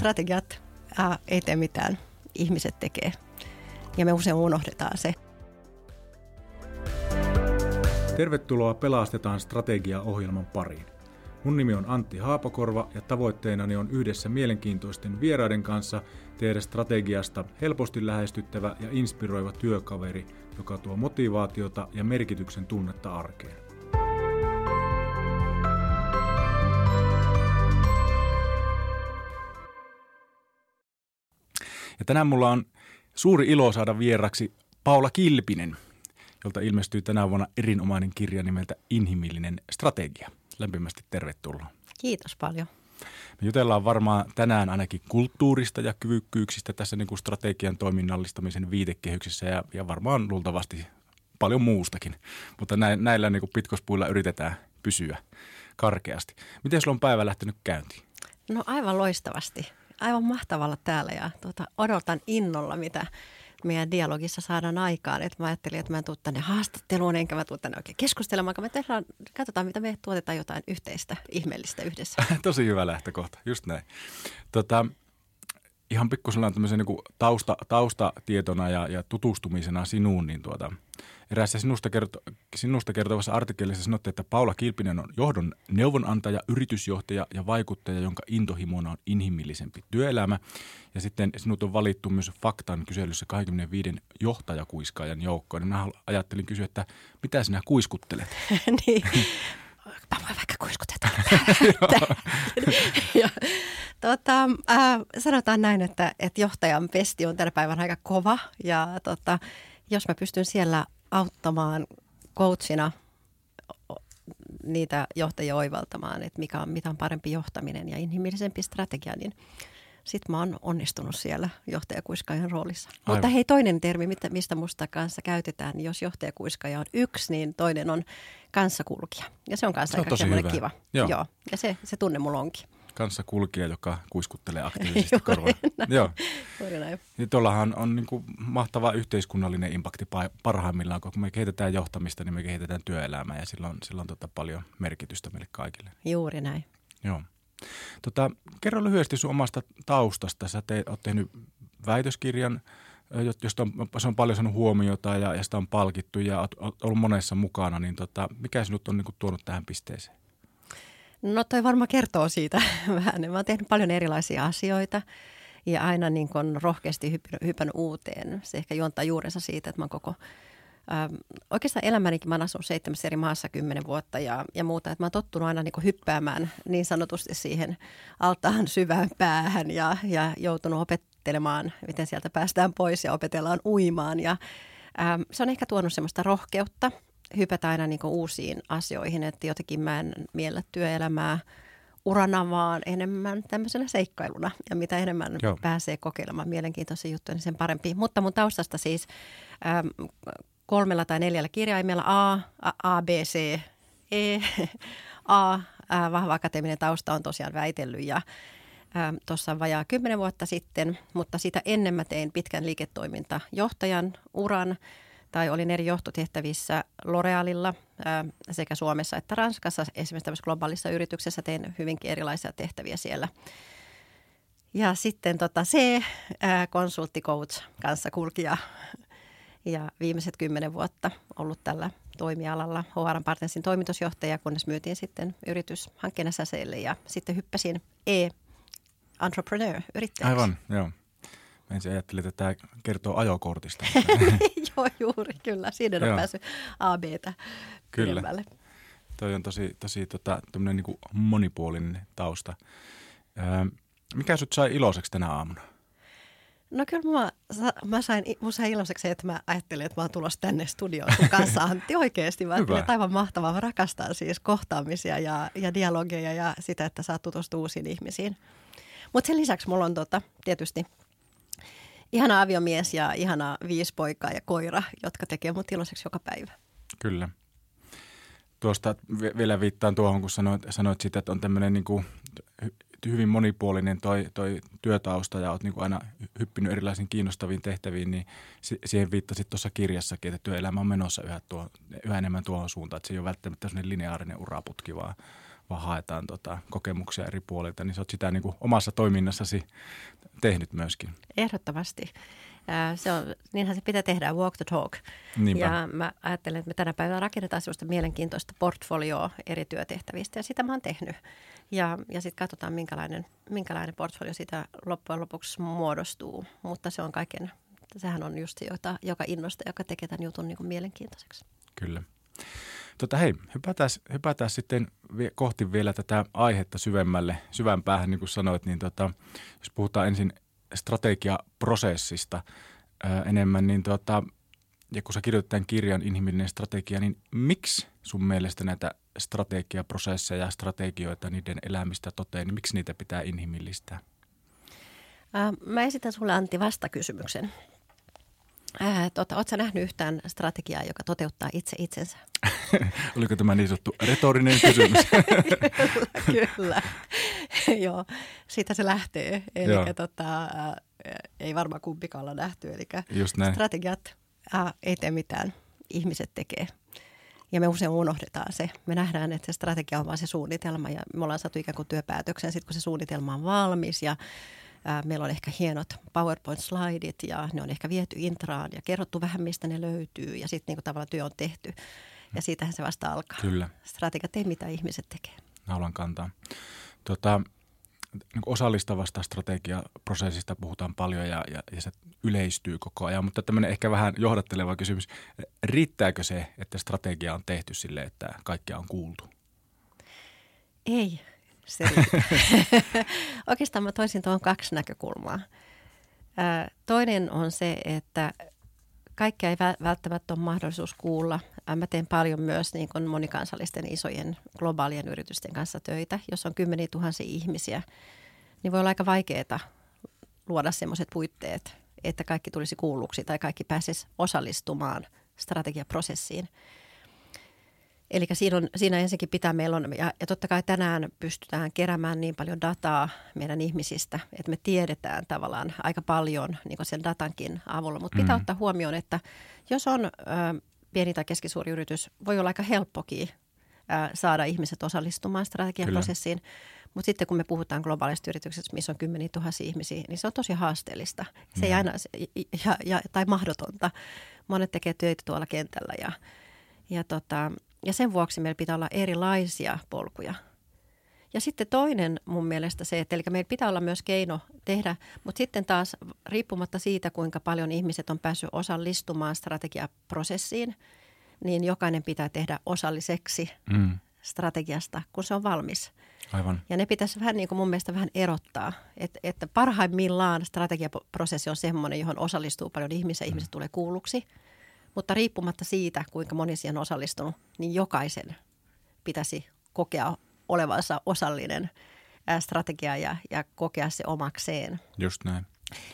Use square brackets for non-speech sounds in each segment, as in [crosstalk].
strategiat ää, ei tee mitään, ihmiset tekee. Ja me usein unohdetaan se. Tervetuloa Pelastetaan strategia-ohjelman pariin. Mun nimi on Antti Haapakorva ja tavoitteenani on yhdessä mielenkiintoisten vieraiden kanssa tehdä strategiasta helposti lähestyttävä ja inspiroiva työkaveri, joka tuo motivaatiota ja merkityksen tunnetta arkeen. Tänään mulla on suuri ilo saada vieraksi Paula Kilpinen, jolta ilmestyy tänä vuonna erinomainen kirja nimeltä Inhimillinen strategia. Lämpimästi tervetuloa. Kiitos paljon. Me jutellaan varmaan tänään ainakin kulttuurista ja kyvykkyyksistä tässä niin kuin strategian toiminnallistamisen viitekehyksessä ja, ja varmaan luultavasti paljon muustakin. Mutta näillä niin kuin pitkospuilla yritetään pysyä karkeasti. Miten sulla on päivä lähtenyt käyntiin? No aivan loistavasti. Aivan mahtavalla täällä ja tuota, odotan innolla, mitä meidän dialogissa saadaan aikaan. Että mä ajattelin, että mä en tule tänne haastatteluun, enkä mä tule tänne oikein keskustelemaan, me tehdään, katsotaan, mitä me tuotetaan jotain yhteistä, ihmeellistä yhdessä. [laughs] Tosi hyvä lähtökohta, just näin. Tota, ihan pikkusen tämmöisen niin tausta, taustatietona ja, ja tutustumisena sinuun, niin tuota, eräässä sinusta, kerto, sinusta kertovassa artikkelissa sanotte, että Paula Kilpinen on johdon neuvonantaja, yritysjohtaja ja vaikuttaja, jonka intohimona on inhimillisempi työelämä. Ja sitten sinut on valittu myös Faktan kyselyssä 25 johtajakuiskaajan joukkoon. Mä ajattelin kysyä, että mitä sinä kuiskuttelet? [laughs] niin. Mä voin vaikka kuiskutella. [laughs] ja, tota, äh, sanotaan näin, että, että johtajan pesti on tänä päivänä aika kova ja tota, jos mä pystyn siellä auttamaan coachina niitä johtajia oivaltamaan, että mikä on, mitä on parempi johtaminen ja inhimillisempi strategia, niin sitten mä oon onnistunut siellä johtajakuiskaajan roolissa. Aivan. Mutta hei, toinen termi, mistä musta kanssa käytetään, niin jos johtajakuiskaaja on yksi, niin toinen on kanssakulkija. Ja se on kanssa se on aika hyvä. kiva. Joo. Joo. Ja se, se tunne mulla onkin kanssa kulkija, joka kuiskuttelee [laughs] aktiivisesti korvaan. Joo. Niin tuollahan on niin kuin mahtava yhteiskunnallinen impakti parhaimmillaan, kun me kehitetään johtamista, niin me kehitetään työelämää ja sillä on, sillä on tota paljon merkitystä meille kaikille. Juuri näin. Joo. Tota, kerro lyhyesti sun omasta taustasta. Sä te, oot tehnyt väitöskirjan, josta on, se on paljon saanut huomiota ja, ja sitä on palkittu ja oot ollut monessa mukana, niin tota, mikä sinut on niin kuin, tuonut tähän pisteeseen? No toi varmaan kertoo siitä [laughs] vähän. Mä oon tehnyt paljon erilaisia asioita ja aina niin kun rohkeasti hypännyt uuteen. Se ehkä juontaa juurensa siitä, että mä oon koko Ähm, oikeastaan elämänikin mä oon asunut seitsemässä eri maassa kymmenen vuotta ja, ja muuta. Että mä oon tottunut aina niin hyppäämään niin sanotusti siihen altaan syvään päähän ja, ja joutunut opettelemaan, miten sieltä päästään pois ja opetellaan uimaan. Ja, ähm, se on ehkä tuonut semmoista rohkeutta hypätä aina niin uusiin asioihin, että jotenkin mä en miellä työelämää urana, vaan enemmän tämmöisenä seikkailuna. Ja mitä enemmän Joo. pääsee kokeilemaan mielenkiintoisia juttuja, niin sen parempi. Mutta mun taustasta siis ähm, kolmella tai neljällä kirjaimella A, A, B, C, E, A. Ää, vahva akateeminen tausta on tosiaan väitellyt ja tuossa vajaa kymmenen vuotta sitten, mutta sitä ennen mä tein pitkän liiketoimintajohtajan uran tai olin eri johtotehtävissä L'Orealilla sekä Suomessa että Ranskassa. Esimerkiksi tämmöisessä globaalissa yrityksessä tein hyvinkin erilaisia tehtäviä siellä. Ja sitten tota C, coach, kanssa kulkija ja viimeiset kymmenen vuotta ollut tällä toimialalla HR Partnersin toimitusjohtaja, kunnes myytiin sitten yritys hankkeen SSL ja sitten hyppäsin e-entrepreneur-yrittäjäksi. Aivan, joo. Mä ensin ajattelin, että tämä kertoo ajokortista. [laughs] joo, juuri, kyllä. Siinä on päässyt AB-tä Kyllä. Pidemmälle. Toi on tosi, tosi tota, niin monipuolinen tausta. Öö, mikä sut sai iloiseksi tänä aamuna? No kyllä mä, mä sain, mä sain iloiseksi, että mä ajattelin, että mä oon tulossa tänne studioon sun kanssa, Antti, oikeasti. Mä ajattelin, että aivan mahtavaa. Mä rakastan siis kohtaamisia ja, ja dialogeja ja sitä, että saat tutustua uusiin ihmisiin. Mutta sen lisäksi mulla on tota, tietysti ihana aviomies ja ihana viisi poikaa ja koira, jotka tekee mut iloiseksi joka päivä. Kyllä. Tuosta vielä viittaan tuohon, kun sanoit, sanoit sitä, että on tämmöinen niin hyvin monipuolinen toi, toi työtausta ja olet niin aina hyppinyt erilaisiin kiinnostaviin tehtäviin, niin siihen viittasit tuossa kirjassakin, että työelämä on menossa yhä, tuo, yhä enemmän tuohon suuntaan, että se ei ole välttämättä lineaarinen uraputki, vaan, vaan haetaan tota, kokemuksia eri puolilta, niin sä oot sitä niin omassa toiminnassasi tehnyt myöskin. Ehdottomasti. Se on, niinhän se pitää tehdä, walk the talk. Niinpä. Ja mä ajattelen, että me tänä päivänä rakennetaan sellaista mielenkiintoista portfolioa eri työtehtävistä ja sitä mä oon tehnyt. Ja, ja sitten katsotaan, minkälainen, minkälainen portfolio sitä loppujen lopuksi muodostuu. Mutta se on kaiken, sehän on just se, jota, joka innostaa, joka tekee tämän jutun niin kuin mielenkiintoiseksi. Kyllä. Tota, hei, hypätään, hypätään sitten kohti vielä tätä aihetta syvemmälle, syvän päähän, niin kuin sanoit, niin tota, jos puhutaan ensin strategiaprosessista ää, enemmän, niin tota, ja kun sä kirjoitat tämän kirjan Inhimillinen strategia, niin miksi sun mielestä näitä strategiaprosesseja ja strategioita, niiden elämistä toteen, niin miksi niitä pitää inhimillistää? Mä esitän sulle Antti vastakysymyksen. Äh, tota, Oletko nähnyt yhtään strategiaa, joka toteuttaa itse itsensä? [laughs] Oliko tämä niin sanottu retorinen kysymys? [laughs] kyllä, kyllä. [laughs] Joo, siitä se lähtee. Eli tota, äh, ei varmaan kumpikaan olla nähty. Eli strategiat äh, ei tee mitään, ihmiset tekee. Ja me usein unohdetaan se. Me nähdään, että se strategia on vain se suunnitelma ja me ollaan saatu ikään kuin työpäätöksen sitten, kun se suunnitelma on valmis ja Meillä on ehkä hienot PowerPoint-slaidit ja ne on ehkä viety intraan ja kerrottu vähän, mistä ne löytyy ja sitten niin tavallaan työ on tehty. Ja siitähän se vasta alkaa. Kyllä. Strategiat ei mitä ihmiset tekee. Haluan kantaa. Tota, niin osallistavasta strategiaprosessista puhutaan paljon ja, ja, ja se yleistyy koko ajan, mutta tämmöinen ehkä vähän johdatteleva kysymys. Riittääkö se, että strategia on tehty sille, että kaikkia on kuultu? Ei se [laughs] Oikeastaan mä toisin tuohon kaksi näkökulmaa. Toinen on se, että kaikkea ei välttämättä ole mahdollisuus kuulla. Mä teen paljon myös niin kuin monikansallisten isojen globaalien yritysten kanssa töitä. Jos on kymmeniä tuhansia ihmisiä, niin voi olla aika vaikeaa luoda sellaiset puitteet, että kaikki tulisi kuulluksi tai kaikki pääsisi osallistumaan strategiaprosessiin – Eli siinä, on, siinä ensinnäkin pitää meillä on, ja, ja totta kai tänään pystytään keräämään niin paljon dataa meidän ihmisistä, että me tiedetään tavallaan aika paljon niin sen datankin avulla. Mutta pitää mm. ottaa huomioon, että jos on ö, pieni tai keskisuuri yritys, voi olla aika helppokin ö, saada ihmiset osallistumaan strategiaprosessiin. Mutta sitten kun me puhutaan globaalista yrityksestä, missä on kymmeniä tuhansia ihmisiä, niin se on tosi haasteellista. Se ei aina, ja, ja, tai mahdotonta. Monet tekee töitä tuolla kentällä ja, ja tota, ja sen vuoksi meillä pitää olla erilaisia polkuja. Ja sitten toinen mun mielestä se, että eli meillä pitää olla myös keino tehdä, mutta sitten taas riippumatta siitä, kuinka paljon ihmiset on päässyt osallistumaan strategiaprosessiin, niin jokainen pitää tehdä osalliseksi mm. strategiasta, kun se on valmis. Aivan. Ja ne pitäisi vähän niin kuin mun mielestä vähän erottaa, että, että parhaimmillaan strategiaprosessi on semmoinen, johon osallistuu paljon ihmisiä, ihmiset mm. tulee kuulluksi – mutta riippumatta siitä, kuinka moni siihen on osallistunut, niin jokaisen pitäisi kokea olevansa osallinen strategia ja, ja kokea se omakseen. Just näin.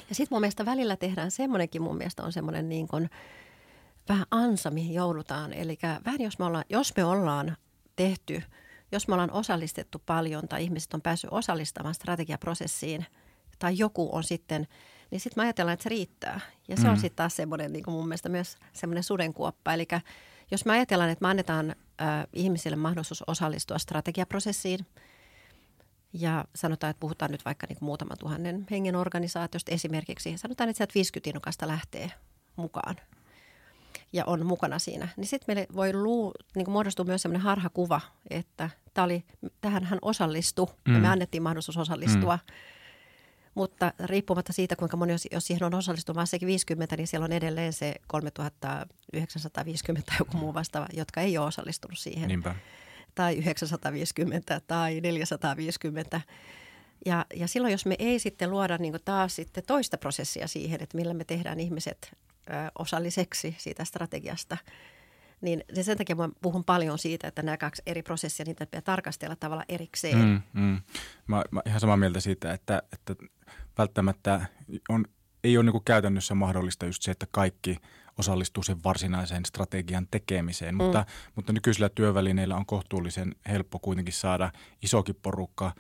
Ja sitten mun mielestä välillä tehdään semmoinenkin, mun mielestä on semmoinen niin kuin vähän ansa, mihin joudutaan. Eli vähän jos me, ollaan, jos me ollaan tehty, jos me ollaan osallistettu paljon tai ihmiset on päässyt osallistamaan strategiaprosessiin tai joku on sitten – niin sitten mä ajatellaan, että se riittää. Ja se mm. on sitten taas semmoinen niin mun mielestä myös semmoinen sudenkuoppa. Eli jos mä ajatellaan, että me annetaan äh, ihmisille mahdollisuus osallistua strategiaprosessiin, ja sanotaan, että puhutaan nyt vaikka niin muutaman tuhannen hengen organisaatiosta esimerkiksi. Sanotaan, että sieltä 50 innokasta lähtee mukaan ja on mukana siinä. Niin sitten meille voi luu, niin muodostua myös sellainen harhakuva, että oli, tähän hän osallistui mm. ja me mm. annettiin mahdollisuus osallistua. Mm mutta riippumatta siitä, kuinka moni, jos siihen on osallistunut sekin 50, niin siellä on edelleen se 3950 tai joku muu vastaava, jotka ei ole osallistunut siihen. Niinpä. Tai 950 tai 450. Ja, ja silloin, jos me ei sitten luoda niin taas sitten toista prosessia siihen, että millä me tehdään ihmiset ö, osalliseksi siitä strategiasta, niin sen takia mä puhun paljon siitä, että nämä kaksi eri prosessia, niitä pitää tarkastella tavalla erikseen. Mm, mm. Mä, mä ihan samaa mieltä siitä, että, että välttämättä on, ei ole niin käytännössä mahdollista just se, että kaikki osallistuu sen varsinaiseen strategian tekemiseen, mm. mutta, mutta nykyisillä työvälineillä on kohtuullisen helppo kuitenkin saada isokin porukka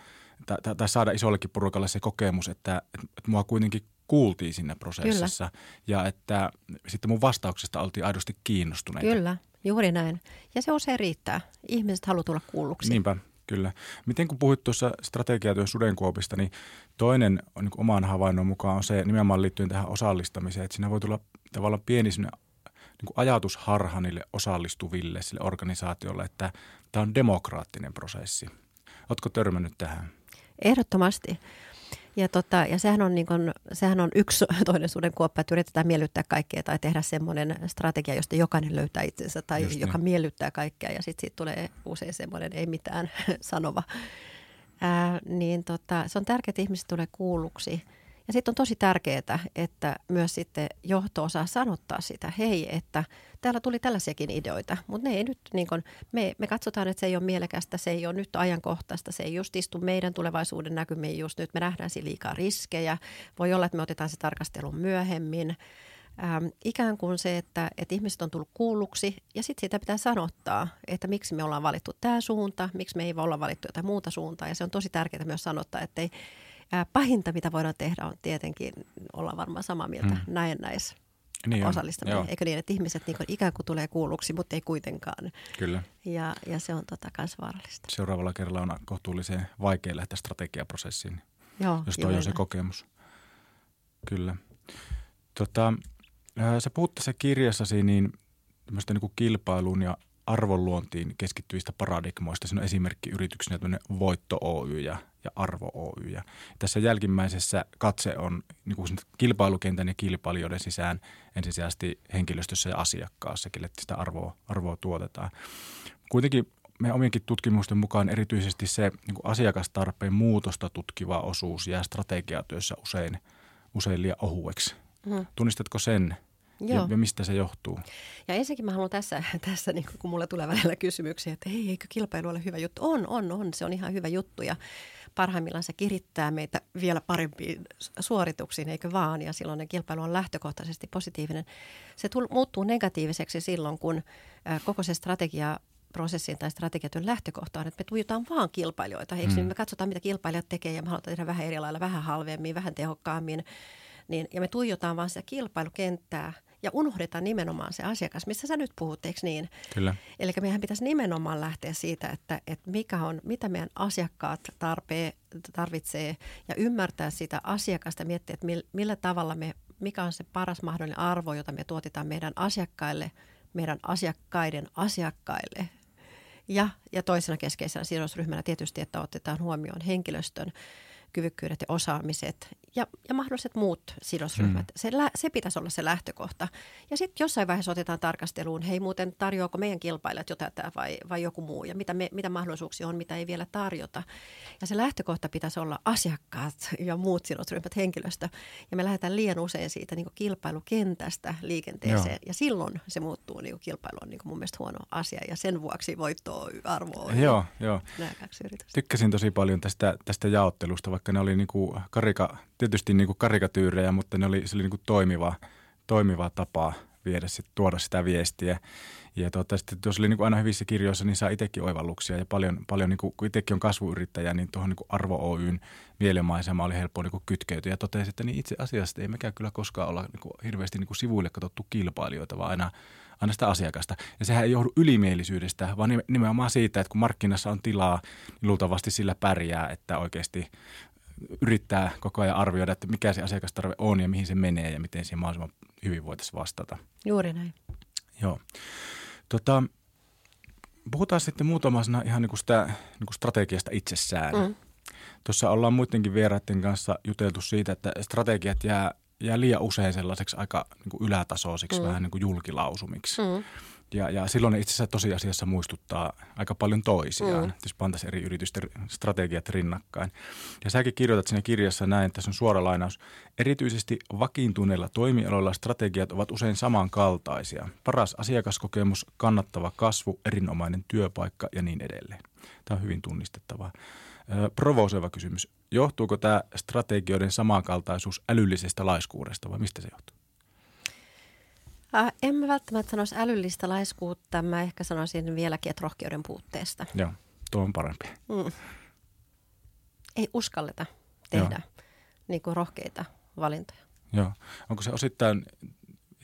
tai, tai saada isollekin porukalle se kokemus, että, että, että mua kuitenkin kuultiin siinä prosessissa Kyllä. ja että sitten mun vastauksesta oltiin aidosti kiinnostuneita. Kyllä, juuri näin. Ja se usein riittää. Ihmiset haluaa tulla kuulluksi. Niinpä. Kyllä. Miten kun puhuit tuossa strategiatyön sudenkuopista, niin toinen niin oman havainnon mukaan on se nimenomaan liittyen tähän osallistamiseen, että siinä voi tulla tavallaan pieni niin kuin ajatusharha niille osallistuville, sille organisaatiolle, että tämä on demokraattinen prosessi. Oletko törmännyt tähän? Ehdottomasti. Ja, tota, ja sehän, on niin kun, sehän on yksi [laughs] toinen kuoppa, että yritetään miellyttää kaikkea tai tehdä semmoinen strategia, josta jokainen löytää itsensä tai Just joka niin. miellyttää kaikkea ja sitten siitä tulee usein semmoinen ei mitään [laughs] sanova. Ää, niin tota, se on tärkeää, että ihmiset tulee kuulluksi – ja sitten on tosi tärkeää, että myös sitten johto osaa sanottaa sitä, hei, että täällä tuli tällaisiakin ideoita, mutta ne ei nyt, niin kun, me, me katsotaan, että se ei ole mielekästä, se ei ole nyt ajankohtaista, se ei just istu meidän tulevaisuuden näkymiin just nyt, me nähdään siinä liikaa riskejä, voi olla, että me otetaan se tarkastelun myöhemmin. Ähm, ikään kuin se, että, että ihmiset on tullut kuulluksi ja sitten sitä pitää sanottaa, että miksi me ollaan valittu tämä suunta, miksi me ei voi olla valittu jotain muuta suuntaa. Ja se on tosi tärkeää myös sanottaa, että ei, ää, pahinta, mitä voidaan tehdä, on tietenkin olla varmaan samaa mieltä mm. näennäis niin osallistaminen. Eikö niin, että ihmiset niin kuin ikään kuin tulee kuulluksi, mutta ei kuitenkaan. Kyllä. Ja, ja se on tota kans vaarallista. Seuraavalla kerralla on kohtuullisen vaikea lähteä strategiaprosessiin, Joo, jos toi on se kokemus. Kyllä. Tota, sä puhut tässä kirjassasi niin niin kuin kilpailuun ja arvonluontiin keskittyvistä paradigmoista. Siinä on esimerkki yrityksenä Voitto Oy ja, ja Arvo Oy. Ja tässä jälkimmäisessä katse on niin kuin kilpailukentän ja kilpailijoiden sisään ensisijaisesti henkilöstössä ja asiakkaassa, kelle sitä arvoa, arvoa tuotetaan. Kuitenkin meidän omienkin tutkimusten mukaan erityisesti se niin kuin asiakastarpeen muutosta tutkiva osuus jää strategiatyössä usein, usein liian ohueksi. Mm. Tunnistatko sen? Joo. Ja, mistä se johtuu? Ja ensinnäkin mä haluan tässä, [laughs] tässä niin kun mulle tulee välillä kysymyksiä, että hei, eikö kilpailu ole hyvä juttu? On, on, on. Se on ihan hyvä juttu ja parhaimmillaan se kirittää meitä vielä parempiin suorituksiin, eikö vaan? Ja silloin ne kilpailu on lähtökohtaisesti positiivinen. Se tull, muuttuu negatiiviseksi silloin, kun ä, koko se strategia prosessin tai strategiatyön lähtökohta on, että me tuijotaan vaan kilpailijoita. Eikö mm. niin me katsotaan, mitä kilpailijat tekee ja me halutaan tehdä vähän eri lailla, vähän halvemmin, vähän tehokkaammin. Niin, ja me tuijotaan vaan sitä kilpailukenttää – ja unohdetaan nimenomaan se asiakas, missä sä nyt puhut, eikö niin? Kyllä. Eli meidän pitäisi nimenomaan lähteä siitä, että, että mikä on, mitä meidän asiakkaat tarpee, tarvitsee ja ymmärtää sitä asiakasta, miettiä, että millä tavalla me, mikä on se paras mahdollinen arvo, jota me tuotetaan meidän asiakkaille, meidän asiakkaiden asiakkaille. Ja, ja toisena keskeisenä sidosryhmänä tietysti, että otetaan huomioon henkilöstön kyvykkyydet ja osaamiset ja, ja mahdolliset muut sidosryhmät. Mm. Se, se pitäisi olla se lähtökohta. Ja sitten jossain vaiheessa otetaan tarkasteluun, hei muuten tarjoako meidän kilpailijat jo tätä vai, vai joku muu ja mitä, me, mitä mahdollisuuksia on, mitä ei vielä tarjota. Ja se lähtökohta pitäisi olla asiakkaat ja muut sidosryhmät, henkilöstö. Ja me lähdetään liian usein siitä niin kilpailukentästä liikenteeseen Joo. ja silloin se muuttuu niin kilpailu on niin mun mielestä huono asia ja sen vuoksi voittoa arvoa. Joo, joo. Tykkäsin tosi paljon tästä, tästä jaottelusta, vaikka ne oli niin kuin karika, tietysti niin kuin karikatyyrejä, mutta ne oli, se oli niin kuin toimiva, toimiva tapa viedä sit, tuoda sitä viestiä. Ja tuota, sitten tuossa oli niin kuin aina hyvissä kirjoissa, niin saa itsekin oivalluksia ja paljon, paljon niin kuin, kun itsekin on kasvuyrittäjä, niin tuohon niin kuin Arvo Oyn mielenmaisema oli helppo niin kuin kytkeytyä. Ja totesi, että niin itse asiassa ei mekään kyllä koskaan olla niin kuin hirveästi niin kuin sivuille katsottu kilpailijoita, vaan aina, aina sitä asiakasta. Ja sehän ei johdu ylimielisyydestä, vaan nimenomaan siitä, että kun markkinassa on tilaa, niin luultavasti sillä pärjää, että oikeasti yrittää koko ajan arvioida, että mikä se asiakastarve on ja mihin se menee ja miten siihen mahdollisimman hyvin voitaisiin vastata. Juuri näin. Joo. Tota, puhutaan sitten muutama sana ihan niin kuin sitä niin kuin strategiasta itsessään. Mm. Tuossa ollaan muidenkin vieraiden kanssa juteltu siitä, että strategiat jää, jää liian usein sellaiseksi aika niin kuin ylätasoisiksi, mm. vähän niin kuin julkilausumiksi. Mm. Ja, ja silloin ne itse asiassa tosiasiassa muistuttaa aika paljon toisiaan, mm. jos pantaisiin eri yritysten strategiat rinnakkain. Ja säkin kirjoitat siinä kirjassa näin, tässä on suora lainaus. Erityisesti vakiintuneilla toimialoilla strategiat ovat usein samankaltaisia. Paras asiakaskokemus, kannattava kasvu, erinomainen työpaikka ja niin edelleen. Tämä on hyvin tunnistettavaa. Provosoiva kysymys. Johtuuko tämä strategioiden samankaltaisuus älyllisestä laiskuudesta vai mistä se johtuu? Äh, en mä välttämättä sanoisi älyllistä laiskuutta, mä ehkä sanoisin vieläkin, että rohkeuden puutteesta. Joo, tuo on parempi. Mm. Ei uskalleta tehdä niin kuin rohkeita valintoja. Joo, onko se osittain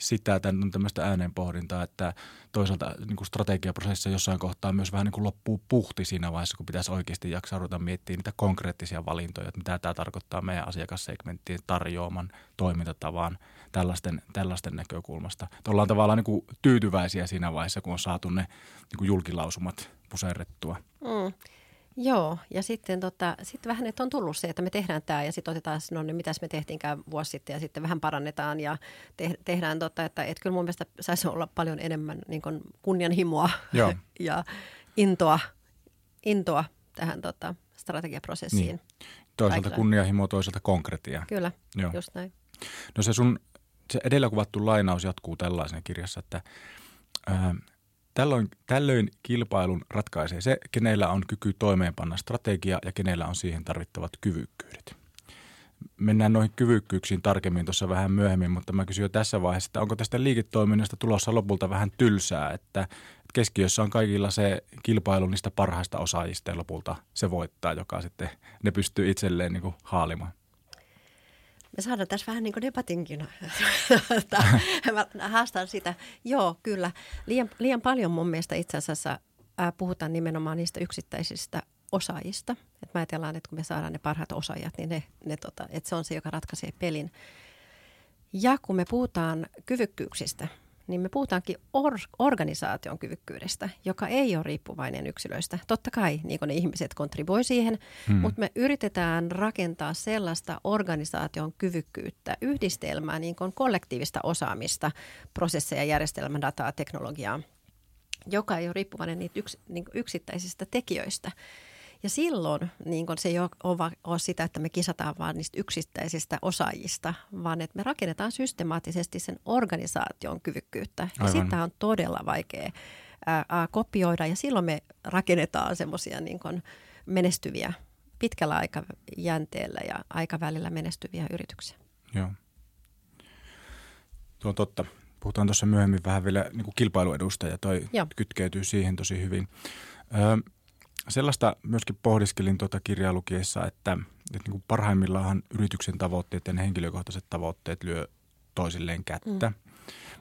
sitä, on tämmöistä ääneenpohdintaa, että toisaalta niin kuin strategiaprosessissa jossain kohtaa myös vähän niin kuin loppuu puhti siinä vaiheessa, kun pitäisi oikeasti jaksaa ruveta miettimään niitä konkreettisia valintoja, että mitä tämä tarkoittaa meidän asiakassegmenttien tarjoaman toimintatavan tällaisten, tällaisten näkökulmasta. Että ollaan tavallaan niin kuin tyytyväisiä siinä vaiheessa, kun on saatu ne niin kuin julkilausumat puserrettua. Mm. Joo, ja sitten tota, sit vähän, että on tullut se, että me tehdään tämä ja sitten otetaan, no niin mitäs me tehtiinkään vuosi sitten ja sitten vähän parannetaan ja te, tehdään, tota, että et kyllä mun mielestä saisi olla paljon enemmän niin kuin kunnianhimoa Joo. [laughs] ja intoa, intoa tähän tota, strategiaprosessiin. Niin. Toisaalta Kaikilla. kunnianhimoa, toisaalta konkretia. Kyllä, Joo. just näin. No se sun se edellä kuvattu lainaus jatkuu tällaisena kirjassa, että ää, Tällöin, tällöin kilpailun ratkaisee se, kenellä on kyky toimeenpanna strategia ja kenellä on siihen tarvittavat kyvykkyydet. Mennään noihin kyvykkyyksiin tarkemmin tuossa vähän myöhemmin, mutta mä kysyn jo tässä vaiheessa, että onko tästä liiketoiminnasta tulossa lopulta vähän tylsää, että keskiössä on kaikilla se kilpailu niistä parhaista osaajista ja lopulta se voittaa, joka sitten ne pystyy itselleen niin kuin haalimaan me saadaan tässä vähän niin kuin debatinkin. [laughs] Mä haastan sitä. Joo, kyllä. Liian, liian paljon mun mielestä itse asiassa ää, puhutaan nimenomaan niistä yksittäisistä osaajista. Et mä ajatellaan, että kun me saadaan ne parhaat osaajat, niin ne, ne tota, että se on se, joka ratkaisee pelin. Ja kun me puhutaan kyvykkyyksistä – niin me puhutaankin or- organisaation kyvykkyydestä, joka ei ole riippuvainen yksilöistä. Totta kai niin ne ihmiset kontribuoi siihen, hmm. mutta me yritetään rakentaa sellaista organisaation kyvykkyyttä, yhdistelmää, niin kuin kollektiivista osaamista, prosesseja, järjestelmän dataa, teknologiaa, joka ei ole riippuvainen niitä yks, niin yksittäisistä tekijöistä. Ja silloin niin se ei ole, ole sitä, että me kisataan vain niistä yksittäisistä osaajista, vaan että me rakennetaan systemaattisesti sen organisaation kyvykkyyttä. Ja Aivan. sitä on todella vaikea ää, kopioida ja silloin me rakennetaan semmoisia niin menestyviä, pitkällä aikajänteellä ja aikavälillä menestyviä yrityksiä. Joo. Tuo on totta. Puhutaan tuossa myöhemmin vähän vielä niin kuin kilpailuedusta ja toi Joo. kytkeytyy siihen tosi hyvin. Öö, sellaista myöskin pohdiskelin tuota kirjaa lukiessa, että, että niin kuin parhaimmillaan yrityksen tavoitteet ja ne henkilökohtaiset tavoitteet lyö toisilleen kättä. Mm.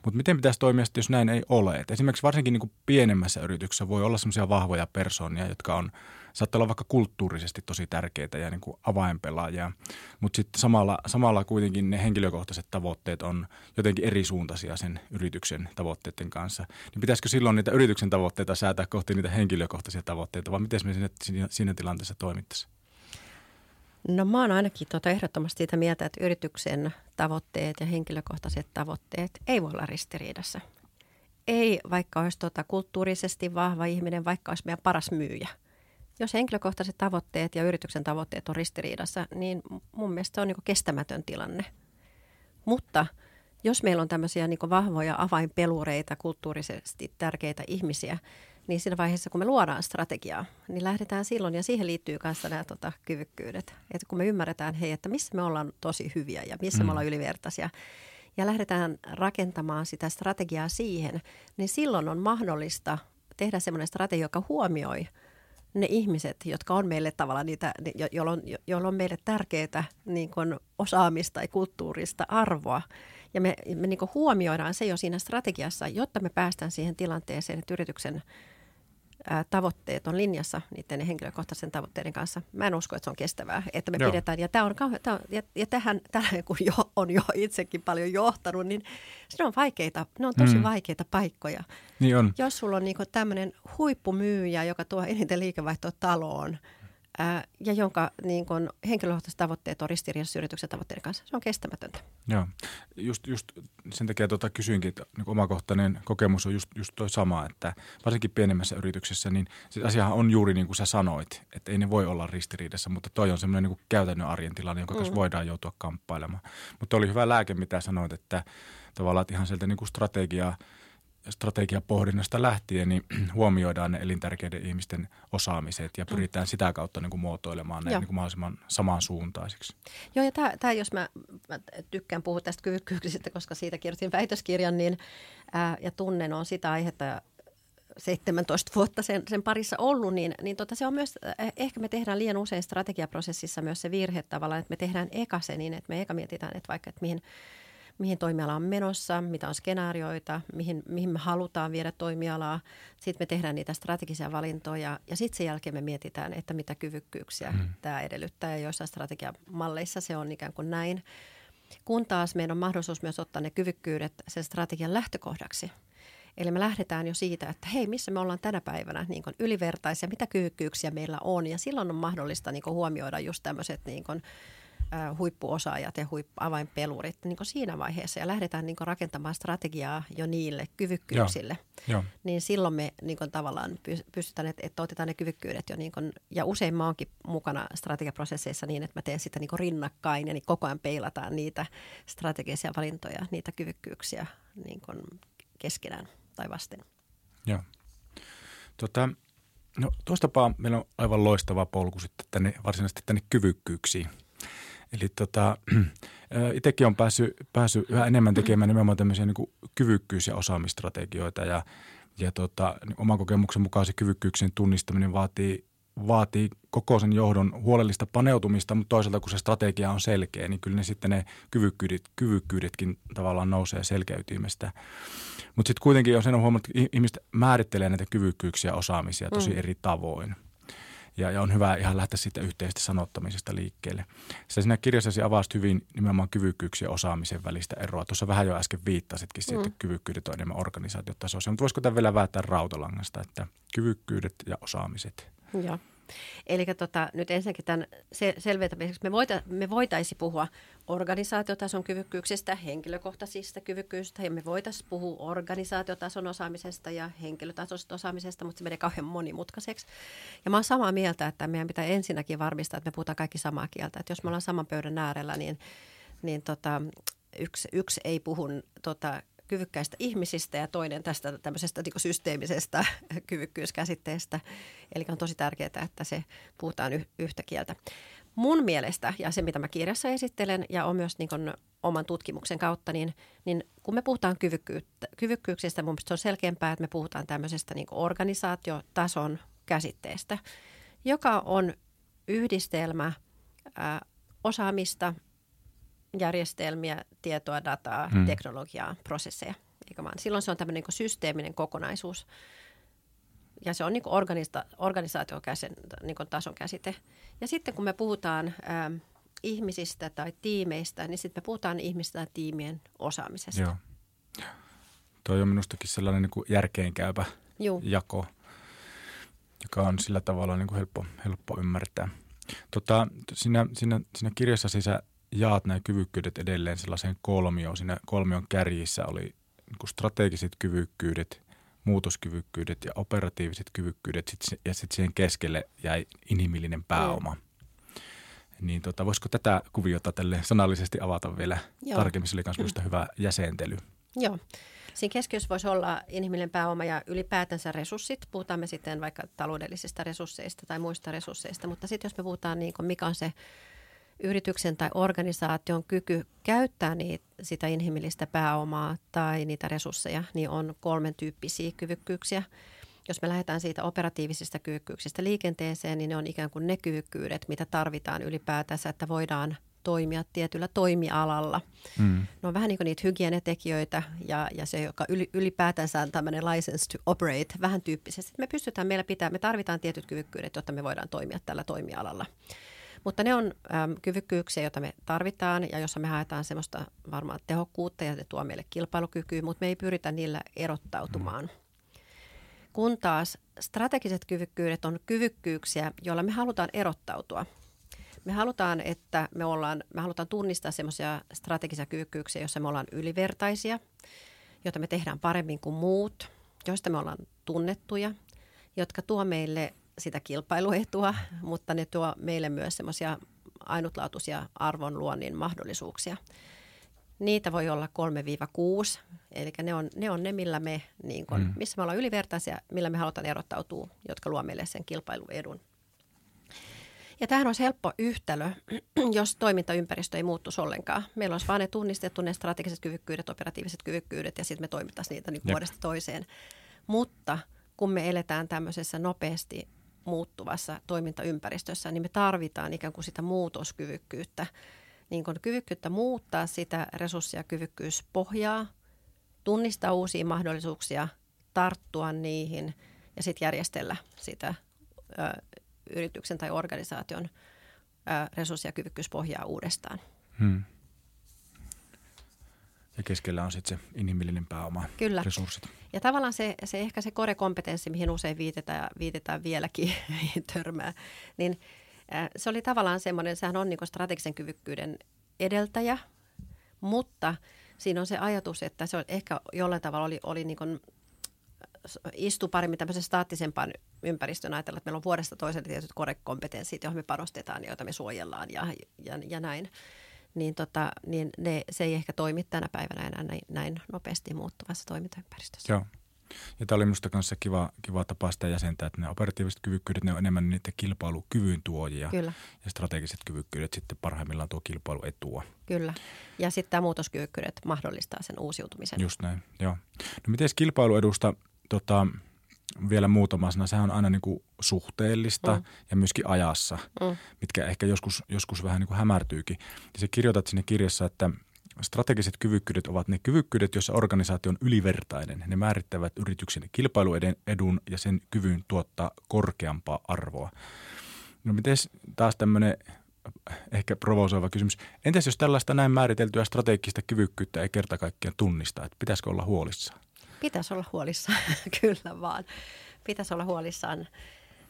Mutta miten pitäisi toimia, jos näin ei ole? Et esimerkiksi varsinkin niin kuin pienemmässä yrityksessä voi olla sellaisia vahvoja persoonia, jotka on – saattaa olla vaikka kulttuurisesti tosi tärkeitä ja niin kuin avainpelaajia, mutta sitten samalla, samalla kuitenkin ne henkilökohtaiset tavoitteet on jotenkin eri suuntaisia sen yrityksen tavoitteiden kanssa. Niin pitäisikö silloin niitä yrityksen tavoitteita säätää kohti niitä henkilökohtaisia tavoitteita vai miten me siinä, siinä tilanteessa toimittaisiin? No mä oon ainakin tuota ehdottomasti siitä mieltä, että yrityksen tavoitteet ja henkilökohtaiset tavoitteet ei voi olla ristiriidassa. Ei vaikka olisi tuota kulttuurisesti vahva ihminen, vaikka olisi meidän paras myyjä – jos henkilökohtaiset tavoitteet ja yrityksen tavoitteet on ristiriidassa, niin mun mielestä se on niin kestämätön tilanne. Mutta jos meillä on tämmöisiä niin vahvoja avainpelureita, kulttuurisesti tärkeitä ihmisiä, niin siinä vaiheessa, kun me luodaan strategiaa, niin lähdetään silloin, ja siihen liittyy myös nämä tota, kyvykkyydet. Että kun me ymmärretään, hei, että missä me ollaan tosi hyviä ja missä mm. me ollaan ylivertaisia, ja lähdetään rakentamaan sitä strategiaa siihen, niin silloin on mahdollista tehdä semmoinen strategia, joka huomioi – ne ihmiset, jotka on meille tavallaan niitä, joilla on, joilla on meille tärkeää niin kuin osaamista ja kulttuurista arvoa. Ja me, me niin huomioidaan se jo siinä strategiassa, jotta me päästään siihen tilanteeseen, että yrityksen ää, tavoitteet on linjassa niiden henkilökohtaisen tavoitteiden kanssa. Mä en usko, että se on kestävää, että me Joo. pidetään, ja, tämä on, tämä on, ja, ja tähän, tähän, kun jo, on jo itsekin paljon johtanut, niin ne on vaikeita, ne on tosi mm. vaikeita paikkoja. Niin on. Jos sulla on niin tämmöinen huippumyyjä, joka tuo eniten liikevaihtoa taloon, ää, ja jonka niin kun, henkilökohtaiset tavoitteet on ristiriidassa yrityksen tavoitteiden kanssa. Se on kestämätöntä. Joo, just, just sen takia tuota kysyinkin, että niin omakohtainen kokemus on just, just toi sama, että varsinkin pienemmässä yrityksessä, niin se asiahan on juuri niin kuin sä sanoit, että ei ne voi olla ristiriidassa, mutta toi on semmoinen niin käytännön arjen tilanne, jonka mm. kanssa voidaan joutua kamppailemaan. Mutta oli hyvä lääke, mitä sanoit, että tavallaan että ihan sieltä niin kuin strategiaa – strategiapohdinnasta lähtien niin [clears throat] huomioidaan ne elintärkeiden ihmisten osaamiset ja pyritään sitä kautta niin kuin muotoilemaan ne niin kuin mahdollisimman samansuuntaisiksi. Joo, ja tämä, jos mä, mä tykkään puhua tästä kyvykkyyksistä, koska siitä kirjoitin väitöskirjan, niin ää, ja tunnen on sitä aihetta 17 vuotta sen, sen parissa ollut, niin, niin tota, se on myös, ehkä me tehdään liian usein strategiaprosessissa myös se virhe tavallaan, että me tehdään eka se niin, että me eka mietitään, että vaikka, että mihin – mihin toimiala on menossa, mitä on skenaarioita, mihin, mihin me halutaan viedä toimialaa. Sitten me tehdään niitä strategisia valintoja ja sitten sen jälkeen me mietitään, että mitä kyvykkyyksiä mm. tämä edellyttää. Ja joissain strategiamalleissa se on ikään kuin näin. Kun taas meidän on mahdollisuus myös ottaa ne kyvykkyydet sen strategian lähtökohdaksi – Eli me lähdetään jo siitä, että hei, missä me ollaan tänä päivänä niin kuin ylivertaisia, mitä kyvykkyyksiä meillä on. Ja silloin on mahdollista niin kuin huomioida just tämmöiset niin kuin, huippuosaajat ja huippu, avainpelurit niin kuin siinä vaiheessa. Ja lähdetään niin kuin rakentamaan strategiaa jo niille kyvykkyyksille. Joo. Joo. Niin silloin me niin kuin tavallaan pystytään, että, että otetaan ne kyvykkyydet jo. Niin kuin, ja usein mä oonkin mukana strategiaprosesseissa niin, että mä teen sitä niin kuin rinnakkain ja niin koko ajan peilataan niitä strategisia valintoja, niitä kyvykkyyksiä niin kuin keskenään tai vasten. Joo. Tota, no tuostapaa meillä on aivan loistava polku sitten tänne, varsinaisesti tänne kyvykkyyksiin. Eli tota, [clears throat] itsekin on päässyt, päässyt yhä enemmän tekemään nimenomaan tämmöisiä niin kyvykkyys- ja osaamistrategioita ja, ja tota, oman kokemuksen mukaan se kyvykkyyksien tunnistaminen vaatii vaatii koko sen johdon huolellista paneutumista, mutta toisaalta kun se strategia on selkeä, niin kyllä ne sitten ne kyvykkyydet, kyvykkyydetkin tavallaan nousee selkeytymestä. Mutta sitten kuitenkin on sen huomannut, että ihmiset määrittelee näitä kyvykkyyksiä ja osaamisia tosi mm. eri tavoin. Ja, ja on hyvä ihan lähteä siitä yhteistä sanottamisesta liikkeelle. Sä siinä kirjassasi avasit hyvin nimenomaan kyvykkyyksiä ja osaamisen välistä eroa. Tuossa vähän jo äsken viittasitkin siihen, mm. että kyvykkyydet on enemmän organisaatiotasoisia. Mutta voisiko tämä vielä vääntää rautalangasta, että kyvykkyydet ja osaamiset – Joo. Eli tota, nyt ensinnäkin tämän se, selventämiseksi me, voita, me voitaisiin puhua organisaatiotason kyvykkyyksistä, henkilökohtaisista kyvykkyyksistä ja me voitaisiin puhua organisaatiotason osaamisesta ja henkilötasoisesta osaamisesta, mutta se menee kauhean monimutkaiseksi. Ja mä oon samaa mieltä, että meidän pitää ensinnäkin varmistaa, että me puhutaan kaikki samaa kieltä. Että jos me ollaan saman pöydän äärellä, niin, niin tota, yksi, yksi ei puhu tota, kyvykkäistä ihmisistä ja toinen tästä tämmöisestä niin systeemisestä [laughs] kyvykkyyskäsitteestä. Eli on tosi tärkeää, että se puhutaan y- yhtä kieltä. Mun mielestä, ja se mitä mä kirjassa esittelen ja on myös niin kuin oman tutkimuksen kautta, niin, niin kun me puhutaan kyvykkyyksistä, mun se on selkeämpää, että me puhutaan tämmöisestä niin organisaatiotason käsitteestä, joka on yhdistelmä ää, osaamista, järjestelmiä, tietoa, dataa, hmm. teknologiaa, prosesseja. Eikä vaan. Silloin se on tämmöinen niin systeeminen kokonaisuus. Ja se on niin organisa- organisaatiokäsen niin tason käsite. Ja sitten kun me puhutaan ää, ihmisistä tai tiimeistä, niin sitten me puhutaan ihmistä tai tiimien osaamisesta. Joo. Tuo on minustakin sellainen niin kuin järkeenkäypä Juu. jako, joka on sillä tavalla niin kuin helppo, helppo ymmärtää. Tota, siinä, siinä, siinä kirjassa sisä jaat nämä kyvykkyydet edelleen sellaiseen kolmioon. Siinä kolmion kärjissä oli niin strategiset kyvykkyydet, muutoskyvykkyydet ja operatiiviset kyvykkyydet sit, ja sitten siihen keskelle jäi inhimillinen pääoma. Mm. Niin tota, voisiko tätä kuviota tälle sanallisesti avata vielä Joo. tarkemmin? Se oli myös mm. hyvä jäsentely. Joo. Siinä keskiössä voisi olla inhimillinen pääoma ja ylipäätänsä resurssit. Puhutaan me sitten vaikka taloudellisista resursseista tai muista resursseista, mutta sitten jos me puhutaan, niin kuin mikä on se yrityksen tai organisaation kyky käyttää niitä, sitä inhimillistä pääomaa tai niitä resursseja, niin on kolmen tyyppisiä kyvykkyyksiä. Jos me lähdetään siitä operatiivisista kyvykkyyksistä liikenteeseen, niin ne on ikään kuin ne kyvykkyydet, mitä tarvitaan ylipäätänsä, että voidaan toimia tietyllä toimialalla. Mm. Ne on vähän niin kuin niitä hygienetekijöitä ja, ja se, joka yli, ylipäätänsä on tämmöinen license to operate, vähän tyyppisesti. Me pystytään, meillä pitää, me tarvitaan tietyt kyvykkyydet, jotta me voidaan toimia tällä toimialalla. Mutta ne on äm, kyvykkyyksiä, joita me tarvitaan ja jossa me haetaan semmoista varmaan tehokkuutta ja ne tuo meille kilpailukykyä, mutta me ei pyritä niillä erottautumaan. Kun taas strategiset kyvykkyydet on kyvykkyyksiä, joilla me halutaan erottautua. Me halutaan, että me, ollaan, me halutaan tunnistaa semmoisia strategisia kyvykkyyksiä, joissa me ollaan ylivertaisia, joita me tehdään paremmin kuin muut, joista me ollaan tunnettuja, jotka tuo meille sitä kilpailuetua, mutta ne tuo meille myös semmoisia ainutlaatuisia arvonluonnin mahdollisuuksia. Niitä voi olla 3-6, eli ne on, ne on ne, millä me, niin kun, mm. missä me ollaan ylivertaisia, millä me halutaan erottautua, jotka luo meille sen kilpailuedun. Ja tämähän olisi helppo yhtälö, [clears throat] jos toimintaympäristö ei muuttuisi ollenkaan. Meillä olisi vain ne tunnistettu ne strategiset kyvykkyydet, operatiiviset kyvykkyydet ja sitten me toimittaisiin niitä niin vuodesta toiseen. Mutta kun me eletään tämmöisessä nopeasti muuttuvassa toimintaympäristössä, niin me tarvitaan ikään kuin sitä muutoskyvykkyyttä niin kuin kyvykkyyttä muuttaa sitä resurssi- ja kyvykkyyspohjaa, tunnistaa uusia mahdollisuuksia, tarttua niihin ja sitten järjestellä sitä ö, yrityksen tai organisaation ö, resurssi- ja kyvykkyyspohjaa uudestaan. Hmm. Ja keskellä on sitten se inhimillinen pääoma, Kyllä. resurssit. Ja tavallaan se, se ehkä se korekompetenssi, mihin usein viitetään, viitetään vieläkin [laughs] törmää, niin se oli tavallaan semmoinen, sehän on niin strategisen kyvykkyyden edeltäjä, mutta siinä on se ajatus, että se on ehkä jollain tavalla oli, oli niin istu paremmin tämmöisen staattisempaan ympäristön ajatella, että meillä on vuodesta toiselle tietyt korekompetenssit, joihin me panostetaan ja joita me suojellaan ja, ja, ja näin niin, tota, niin ne, se ei ehkä toimi tänä päivänä enää näin, näin nopeasti muuttuvassa toimintaympäristössä. Joo. Ja tämä oli minusta kanssa kiva, kiva tapa sitä jäsentää, että ne operatiiviset kyvykkyydet, ne on enemmän niitä kilpailukyvyn tuojia. Kyllä. Ja strategiset kyvykkyydet sitten parhaimmillaan tuo kilpailuetua. Kyllä. Ja sitten tämä muutoskyvykkyydet mahdollistaa sen uusiutumisen. Just näin, joo. No miten kilpailuedusta, tota, vielä muutama sana. Sehän on aina niin kuin suhteellista mm. ja myöskin ajassa, mm. mitkä ehkä joskus, joskus vähän niin kuin hämärtyykin. Ja se kirjoitat sinne kirjassa, että strategiset kyvykkyydet ovat ne kyvykkyydet, joissa organisaatio on ylivertainen. Ne määrittävät yrityksen kilpailuedun ja sen kyvyn tuottaa korkeampaa arvoa. No miten taas tämmöinen ehkä provosoiva kysymys. Entäs jos tällaista näin määriteltyä strategista kyvykkyyttä ei kerta kaikkiaan tunnista, että pitäisikö olla huolissaan? Pitäisi olla huolissaan, [laughs] kyllä vaan. Pitäisi olla huolissaan.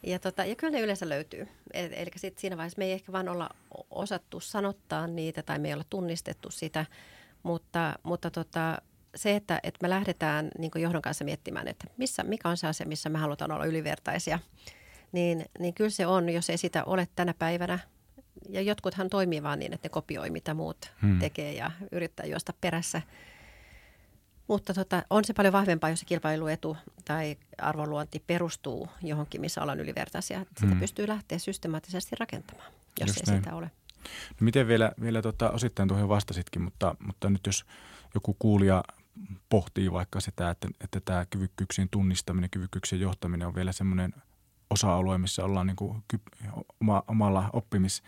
Ja, tota, ja kyllä ne yleensä löytyy. Eli sit siinä vaiheessa me ei ehkä vaan olla osattu sanottaa niitä tai me ei olla tunnistettu sitä, mutta, mutta tota, se, että, että me lähdetään niin johdon kanssa miettimään, että missä, mikä on se asia, missä me halutaan olla ylivertaisia, niin, niin kyllä se on, jos ei sitä ole tänä päivänä. Ja jotkuthan toimii vaan niin, että ne kopioi, mitä muut hmm. tekee ja yrittää juosta perässä – mutta tota, on se paljon vahvempaa, jos se kilpailuetu tai arvonluonti perustuu johonkin, missä ollaan ylivertaisia. Sitä hmm. pystyy lähteä systemaattisesti rakentamaan, jos Just ei näin. sitä ole. No miten vielä, vielä tota, osittain tuohon vastasitkin, mutta, mutta nyt jos joku kuulija pohtii vaikka sitä, että, että tämä kyvykkyyksien tunnistaminen, kyvykkyyksien johtaminen on vielä semmoinen osa-alue, missä ollaan niin kuin oma, omalla oppimis,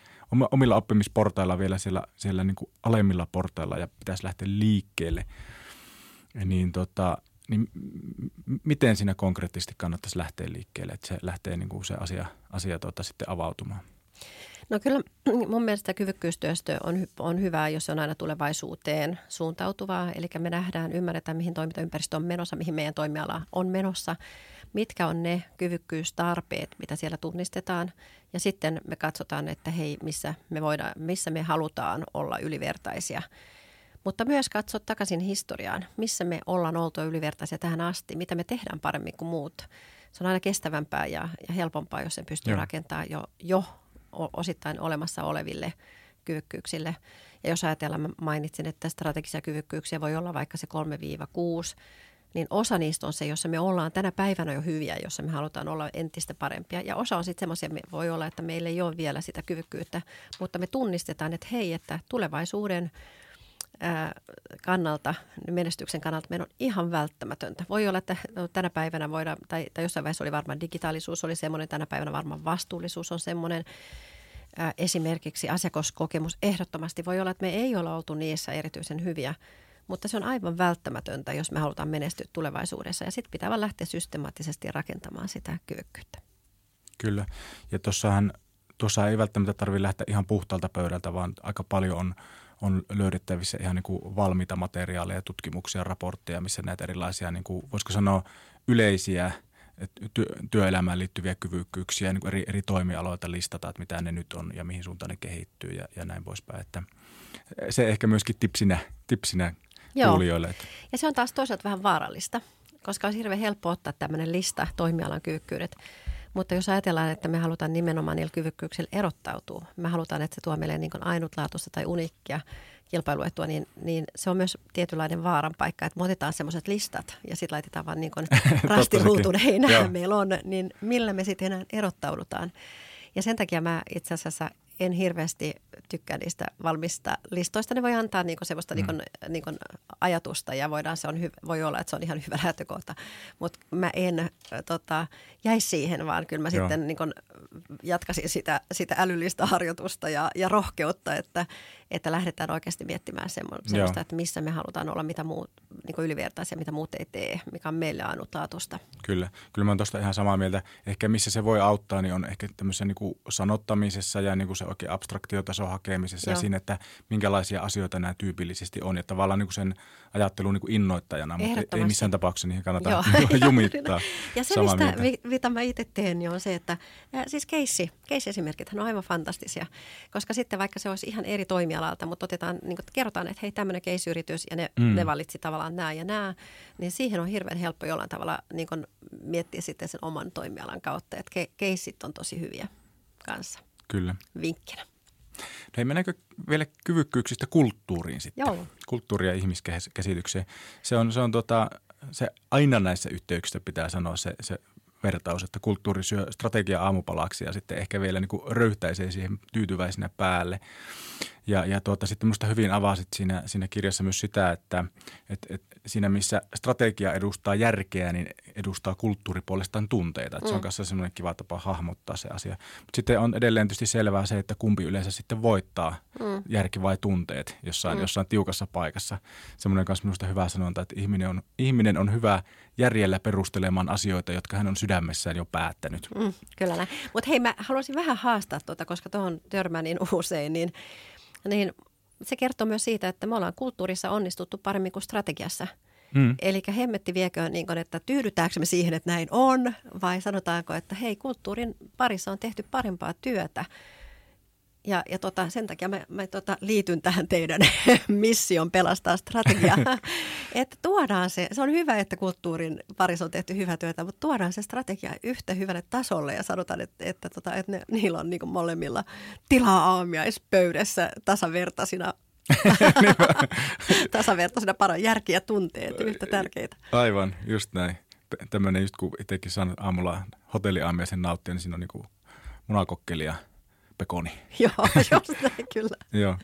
omilla oppimisportailla vielä siellä, siellä niin kuin alemmilla portailla ja pitäisi lähteä liikkeelle – niin, tota, niin miten siinä konkreettisesti kannattaisi lähteä liikkeelle, että se lähtee niin kuin se asia, asia tota, sitten avautumaan? No kyllä [clears throat] mun mielestä kyvykkyystyöstö on, on hyvää, jos se on aina tulevaisuuteen suuntautuvaa. Eli me nähdään, ymmärretään, mihin toimintaympäristö on menossa, mihin meidän toimiala on menossa, mitkä on ne kyvykkyystarpeet, mitä siellä tunnistetaan. Ja sitten me katsotaan, että hei, missä me, voidaan, missä me halutaan olla ylivertaisia – mutta myös katsoa takaisin historiaan, missä me ollaan oltu ylivertaisia tähän asti, mitä me tehdään paremmin kuin muut. Se on aina kestävämpää ja, ja helpompaa, jos sen pystyy Joo. rakentamaan jo, jo osittain olemassa oleville kyvykkyyksille. Ja jos ajatellaan, mainitsin, että strategisia kyvykkyyksiä voi olla vaikka se 3-6, niin osa niistä on se, jossa me ollaan tänä päivänä jo hyviä, jossa me halutaan olla entistä parempia. Ja osa on sitten semmoisia, voi olla, että meillä ei ole vielä sitä kyvykkyyttä, mutta me tunnistetaan, että hei, että tulevaisuuden – kannalta, menestyksen kannalta meidän on ihan välttämätöntä. Voi olla, että no, tänä päivänä voidaan, tai, tai jossain vaiheessa oli varmaan digitaalisuus oli semmoinen, tänä päivänä varmaan vastuullisuus on semmoinen. Esimerkiksi asiakaskokemus ehdottomasti voi olla, että me ei olla oltu niissä erityisen hyviä, mutta se on aivan välttämätöntä, jos me halutaan menestyä tulevaisuudessa. Ja sitten pitää vaan lähteä systemaattisesti rakentamaan sitä kyvykkyyttä. Kyllä. Ja tuossa ei välttämättä tarvitse lähteä ihan puhtaalta pöydältä, vaan aika paljon on – on löydettävissä ihan niin kuin valmiita materiaaleja, tutkimuksia, raportteja, missä näitä erilaisia, niin kuin, voisiko sanoa, yleisiä työ, työelämään liittyviä kyvykkyyksiä niin kuin eri, eri toimialoilta listata, että mitä ne nyt on ja mihin suuntaan ne kehittyy ja, ja näin poispäin. Että se ehkä myöskin tipsinä, tipsinä Joo. kuulijoille. Että. Ja se on taas toisaalta vähän vaarallista, koska on hirveän helppo ottaa tämmöinen lista toimialan kyvykkyydet – mutta jos ajatellaan, että me halutaan nimenomaan niillä kyvykkyyksillä erottautua, me halutaan, että se tuo meille niin ainutlaatuista tai uniikkia kilpailuetua, niin, niin se on myös tietynlainen vaaran paikka, että me otetaan semmoiset listat ja sitten laitetaan vaan niin rastiruutun [laughs] heinään meillä on, niin millä me sitten enää erottaudutaan. Ja sen takia mä itse asiassa en hirveästi tykkää niistä valmista listoista. Ne voi antaa niinku semmoista mm. niinku, niinku ajatusta ja voidaan, se on hy- voi olla, että se on ihan hyvä [laughs] lähtökohta. Mutta mä en tota, jäisi siihen, vaan kyllä mä Joo. sitten niinku jatkasin sitä, sitä älyllistä harjoitusta ja, ja rohkeutta, että, että lähdetään oikeasti miettimään semmoista, Joo. että missä me halutaan olla, mitä muut, niinku ylivertaisia, mitä muut ei tee, mikä on meille ainutlaatuista. Kyllä, kyllä mä oon tuosta ihan samaa mieltä. Ehkä missä se voi auttaa, niin on ehkä tämmöisessä niinku sanottamisessa ja niinku se oikein abstraktiotason hakemisessa Joo. ja siinä, että minkälaisia asioita nämä tyypillisesti on. Ja tavallaan niin kuin sen ajattelun niin kuin innoittajana, mutta ei missään tapauksessa niihin kannata Joo. [laughs] jumittaa. ja se, mistä, mieltä. mitä mä itse teen, niin on se, että ja siis keissi, keissi on aivan fantastisia. Koska sitten vaikka se olisi ihan eri toimialalta, mutta otetaan, niin kuin, kerrotaan, että hei tämmöinen keissiyritys ja ne, mm. ne valitsi tavallaan nämä ja nämä, niin siihen on hirveän helppo jollain tavalla niin kuin, miettiä sitten sen oman toimialan kautta. Että ke, keissit on tosi hyviä kanssa. Kyllä. Vinkkinä. No hei, mennäänkö vielä kyvykkyyksistä kulttuuriin sitten? Joo. Kulttuuri- ja ihmiskäsitykseen. Se on, se on tota, se aina näissä yhteyksissä pitää sanoa se, se vertaus, että kulttuuri syö strategia aamupalaksi ja sitten ehkä vielä niin kuin röyhtäisee siihen tyytyväisenä päälle. Ja, ja tuota, sitten minusta hyvin avasit siinä, siinä kirjassa myös sitä, että et, et siinä missä strategia edustaa järkeä, niin edustaa kulttuuri puolestaan tunteita. Mm. Se on mm. kanssa semmoinen kiva tapa hahmottaa se asia. Mutta sitten on edelleen tietysti selvää se, että kumpi yleensä sitten voittaa, mm. järki vai tunteet jossain, mm. jossain tiukassa paikassa. Semmoinen kanssa minusta hyvä sanonta, että ihminen on, ihminen on hyvä järjellä perustelemaan asioita, jotka hän on sydämessään jo päättänyt. Mm, kyllä näin. Mutta hei, mä haluaisin vähän haastaa tuota, koska tuohon törmään niin [laughs] usein, niin – niin se kertoo myös siitä, että me ollaan kulttuurissa onnistuttu paremmin kuin strategiassa. Mm. Eli hemmetti viekö, niin kun, että tyydytäänkö me siihen, että näin on, vai sanotaanko, että hei, kulttuurin parissa on tehty parempaa työtä ja, ja tota, sen takia mä, mä tota, liityn tähän teidän [laughs] mission pelastaa strategia. [laughs] että tuodaan se, se on hyvä, että kulttuurin parissa on tehty hyvää työtä, mutta tuodaan se strategia yhtä hyvälle tasolle ja sanotaan, että, että, tota, että ne, niillä on niin molemmilla tilaa aamiaispöydässä tasavertaisina [laughs] tasavertaisena paran järki ja tunteet yhtä tärkeitä. Aivan, just näin. Tämmöinen just kun itsekin saan aamulla hotelliaamiaisen nauttia, niin siinä on niin munakokkelia – pekoni. [laughs] Joo, just näin kyllä. [laughs] Joo.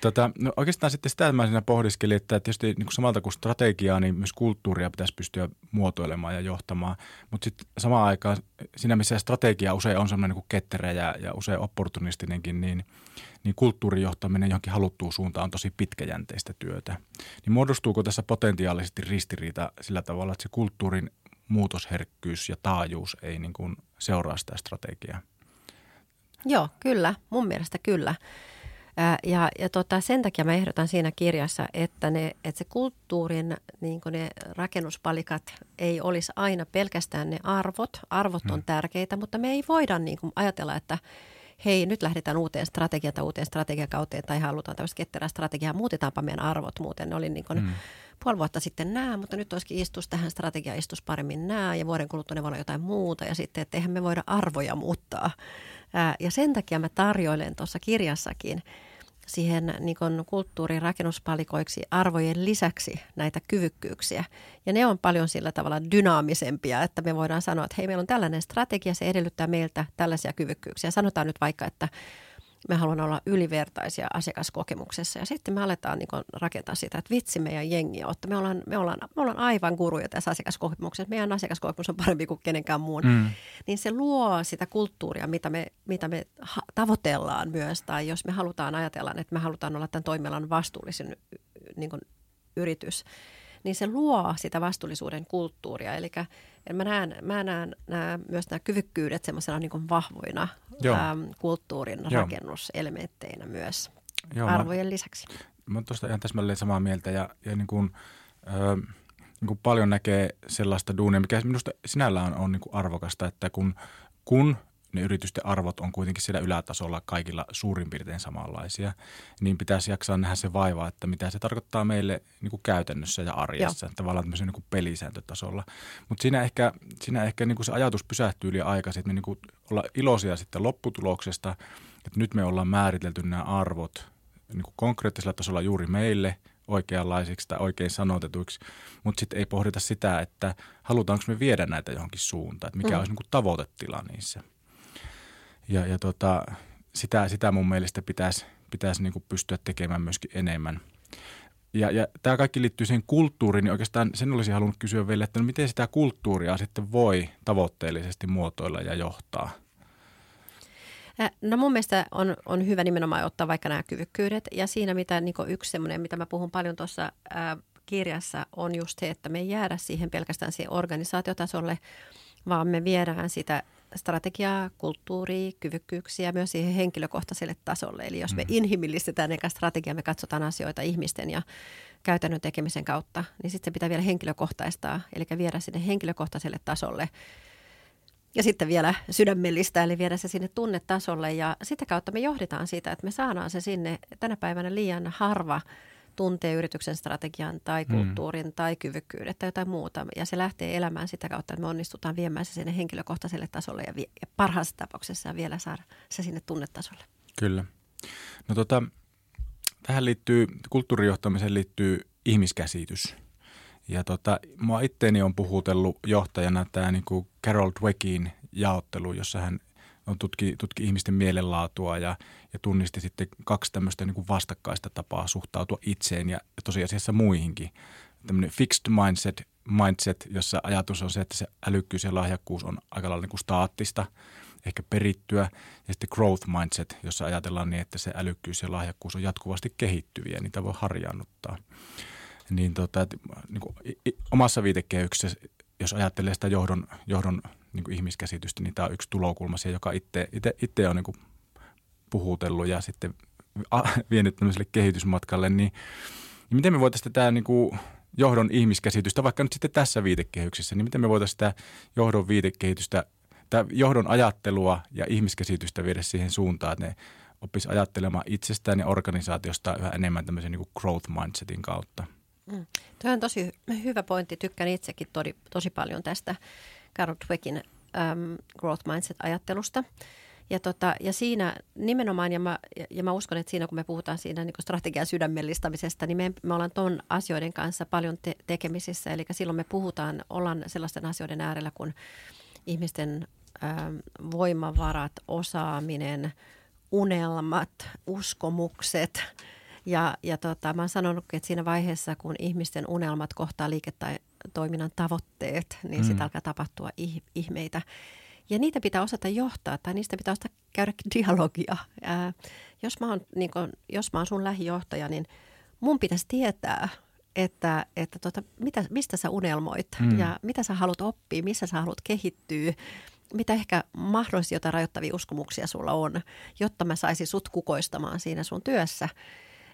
Tota, no oikeastaan sitten sitä mä siinä pohdiskelin, että tietysti niin kuin samalta kuin strategiaa, niin myös kulttuuria pitäisi pystyä muotoilemaan ja johtamaan. Mutta sitten samaan aikaan siinä, missä strategia usein on semmoinen niin ketterä ja, ja usein opportunistinenkin, niin, niin kulttuurijohtaminen johonkin haluttuun suuntaan on tosi pitkäjänteistä työtä. Niin muodostuuko tässä potentiaalisesti ristiriita sillä tavalla, että se kulttuurin muutosherkkyys ja taajuus ei niin kuin seuraa sitä strategiaa? Joo, kyllä. Mun mielestä kyllä. Ja, ja tota, sen takia mä ehdotan siinä kirjassa, että, ne, että se kulttuurin niin ne rakennuspalikat ei olisi aina pelkästään ne arvot. Arvot on hmm. tärkeitä, mutta me ei voida niin kuin ajatella, että hei, nyt lähdetään uuteen strategiaan tai uuteen strategiakauteen tai halutaan tämmöistä ketterää strategiaa, muutetaanpa meidän arvot muuten. Ne oli niin kuin hmm. puoli vuotta sitten nämä, mutta nyt olisikin istus tähän strategia istus paremmin nämä ja vuoden kuluttua ne voi olla jotain muuta ja sitten, että eihän me voida arvoja muuttaa ja sen takia mä tarjoilen tuossa kirjassakin siihen niin kulttuurin rakennuspalikoiksi arvojen lisäksi näitä kyvykkyyksiä. Ja ne on paljon sillä tavalla dynaamisempia, että me voidaan sanoa, että hei, meillä on tällainen strategia, se edellyttää meiltä tällaisia kyvykkyyksiä. Sanotaan nyt vaikka, että me haluan olla ylivertaisia asiakaskokemuksessa. Ja sitten me aletaan niin rakentaa sitä, että vitsi meidän jengi on, että me ollaan, me ollaan, me ollaan aivan guruja tässä asiakaskokemuksessa. Meidän asiakaskokemus on parempi kuin kenenkään muun. Mm. Niin se luo sitä kulttuuria, mitä me, mitä me tavoitellaan myös. Tai jos me halutaan ajatella, että me halutaan olla tämän toimialan vastuullisen niin yritys, niin se luo sitä vastuullisuuden kulttuuria. Eli mä näen, mä näen nämä, myös nämä kyvykkyydet semmoisena niin vahvoina äm, kulttuurin Joo. rakennuselementteinä myös Joo, arvojen mä, lisäksi. Mä oon tuosta ihan täsmälleen samaa mieltä ja, ja niin kuin, ö, niin kuin paljon näkee sellaista duunia, mikä minusta sinällään on, on niin kuin arvokasta, että kun, kun ne yritysten arvot on kuitenkin siellä ylätasolla kaikilla suurin piirtein samanlaisia, niin pitäisi jaksaa nähdä se vaiva, että mitä se tarkoittaa meille niin kuin käytännössä ja arjessa, Joo. tavallaan tämmöisen niin kuin pelisääntötasolla. Mutta siinä ehkä, siinä ehkä niin kuin se ajatus pysähtyy liian aikaisin, että me niin kuin olla iloisia sitten lopputuloksesta, että nyt me ollaan määritelty nämä arvot niin kuin konkreettisella tasolla juuri meille – oikeanlaisiksi tai oikein sanotetuiksi, mutta sitten ei pohdita sitä, että halutaanko me viedä näitä johonkin suuntaan, että mikä mm. olisi niin kuin tavoitetila niissä. Ja, ja tota, sitä, sitä mun mielestä pitäisi, pitäisi niin kuin pystyä tekemään myöskin enemmän. Ja, ja tämä kaikki liittyy siihen kulttuuriin, niin oikeastaan sen olisi halunnut kysyä vielä, että no miten sitä kulttuuria sitten voi tavoitteellisesti muotoilla ja johtaa – No mun mielestä on, on hyvä nimenomaan ottaa vaikka nämä kyvykkyydet ja siinä mitä niin yksi semmoinen, mitä mä puhun paljon tuossa kirjassa on just se, että me ei jäädä siihen pelkästään siihen organisaatiotasolle, vaan me viedään sitä strategiaa, kulttuuria, kyvykkyyksiä myös siihen henkilökohtaiselle tasolle. Eli jos me mm. inhimillistetään eikä strategia, me katsotaan asioita ihmisten ja käytännön tekemisen kautta, niin sitten se pitää vielä henkilökohtaistaa, eli viedä sinne henkilökohtaiselle tasolle – ja sitten vielä sydämellistä, eli viedä se sinne tunnetasolle ja sitä kautta me johdetaan sitä, että me saadaan se sinne. Tänä päivänä liian harva tuntee yrityksen strategian tai mm. kulttuurin mm. tai kyvykkyydet tai jotain muuta. Ja se lähtee elämään sitä kautta, että me onnistutaan viemään se sinne henkilökohtaiselle tasolle ja, vie, ja parhaassa tapauksessa vielä saada se sinne tunnetasolle. Kyllä. No tota, tähän liittyy, kulttuurijohtamiseen liittyy ihmiskäsitys. Ja tota, mua itteeni on puhutellut johtajana tämä niin kuin Carol Dweckin jaottelu, jossa hän tutki, tutki ihmisten mielenlaatua ja, ja tunnisti sitten kaksi tämmöistä niin kuin vastakkaista tapaa suhtautua itseen ja tosiasiassa muihinkin. Tämmöinen fixed mindset, mindset, jossa ajatus on se, että se älykkyys ja lahjakkuus on aika lailla niin kuin staattista, ehkä perittyä. Ja sitten growth mindset, jossa ajatellaan niin, että se älykkyys ja lahjakkuus on jatkuvasti kehittyviä, niitä voi harjaannuttaa niin, tota, niin kuin, omassa viitekehyksessä, jos ajattelee sitä johdon, johdon niin kuin ihmiskäsitystä, niin tämä on yksi tulokulma siihen, joka itse, on niin kuin puhutellut ja sitten [laughs] vienyt tämmöiselle kehitysmatkalle, niin, niin miten me voitaisiin tämä niin kuin johdon ihmiskäsitystä, vaikka nyt sitten tässä viitekehyksessä, niin miten me voitaisiin sitä johdon viitekehitystä, tämä johdon ajattelua ja ihmiskäsitystä viedä siihen suuntaan, että ne oppisi ajattelemaan itsestään ja organisaatiosta yhä enemmän tämmöisen niin kuin growth mindsetin kautta. Mm. Tuo on tosi hyvä pointti. Tykkään itsekin tosi, tosi paljon tästä Carol Dweckin äm, growth mindset-ajattelusta. Ja, tota, ja siinä nimenomaan, ja mä, ja mä uskon, että siinä kun me puhutaan siinä niin strategian sydämellistämisestä, niin me, me ollaan tuon asioiden kanssa paljon te- tekemisissä. Eli silloin me puhutaan, ollaan sellaisten asioiden äärellä kuin ihmisten äm, voimavarat, osaaminen, unelmat, uskomukset – ja, ja tota, mä oon sanonut, että siinä vaiheessa, kun ihmisten unelmat kohtaa liiketoiminnan tavoitteet, niin mm. sitten alkaa tapahtua ihmeitä. Ja niitä pitää osata johtaa tai niistä pitää osata käydä [laughs] dialogia. Ää, jos, mä oon, niin kun, jos mä oon sun lähijohtaja, niin mun pitäisi tietää, että, että tota, mitä, mistä sä unelmoit mm. ja mitä sä haluat oppia, missä sä haluat kehittyä, mitä ehkä mahdollisesti jotain rajoittavia uskomuksia sulla on, jotta mä saisin sut kukoistamaan siinä sun työssä –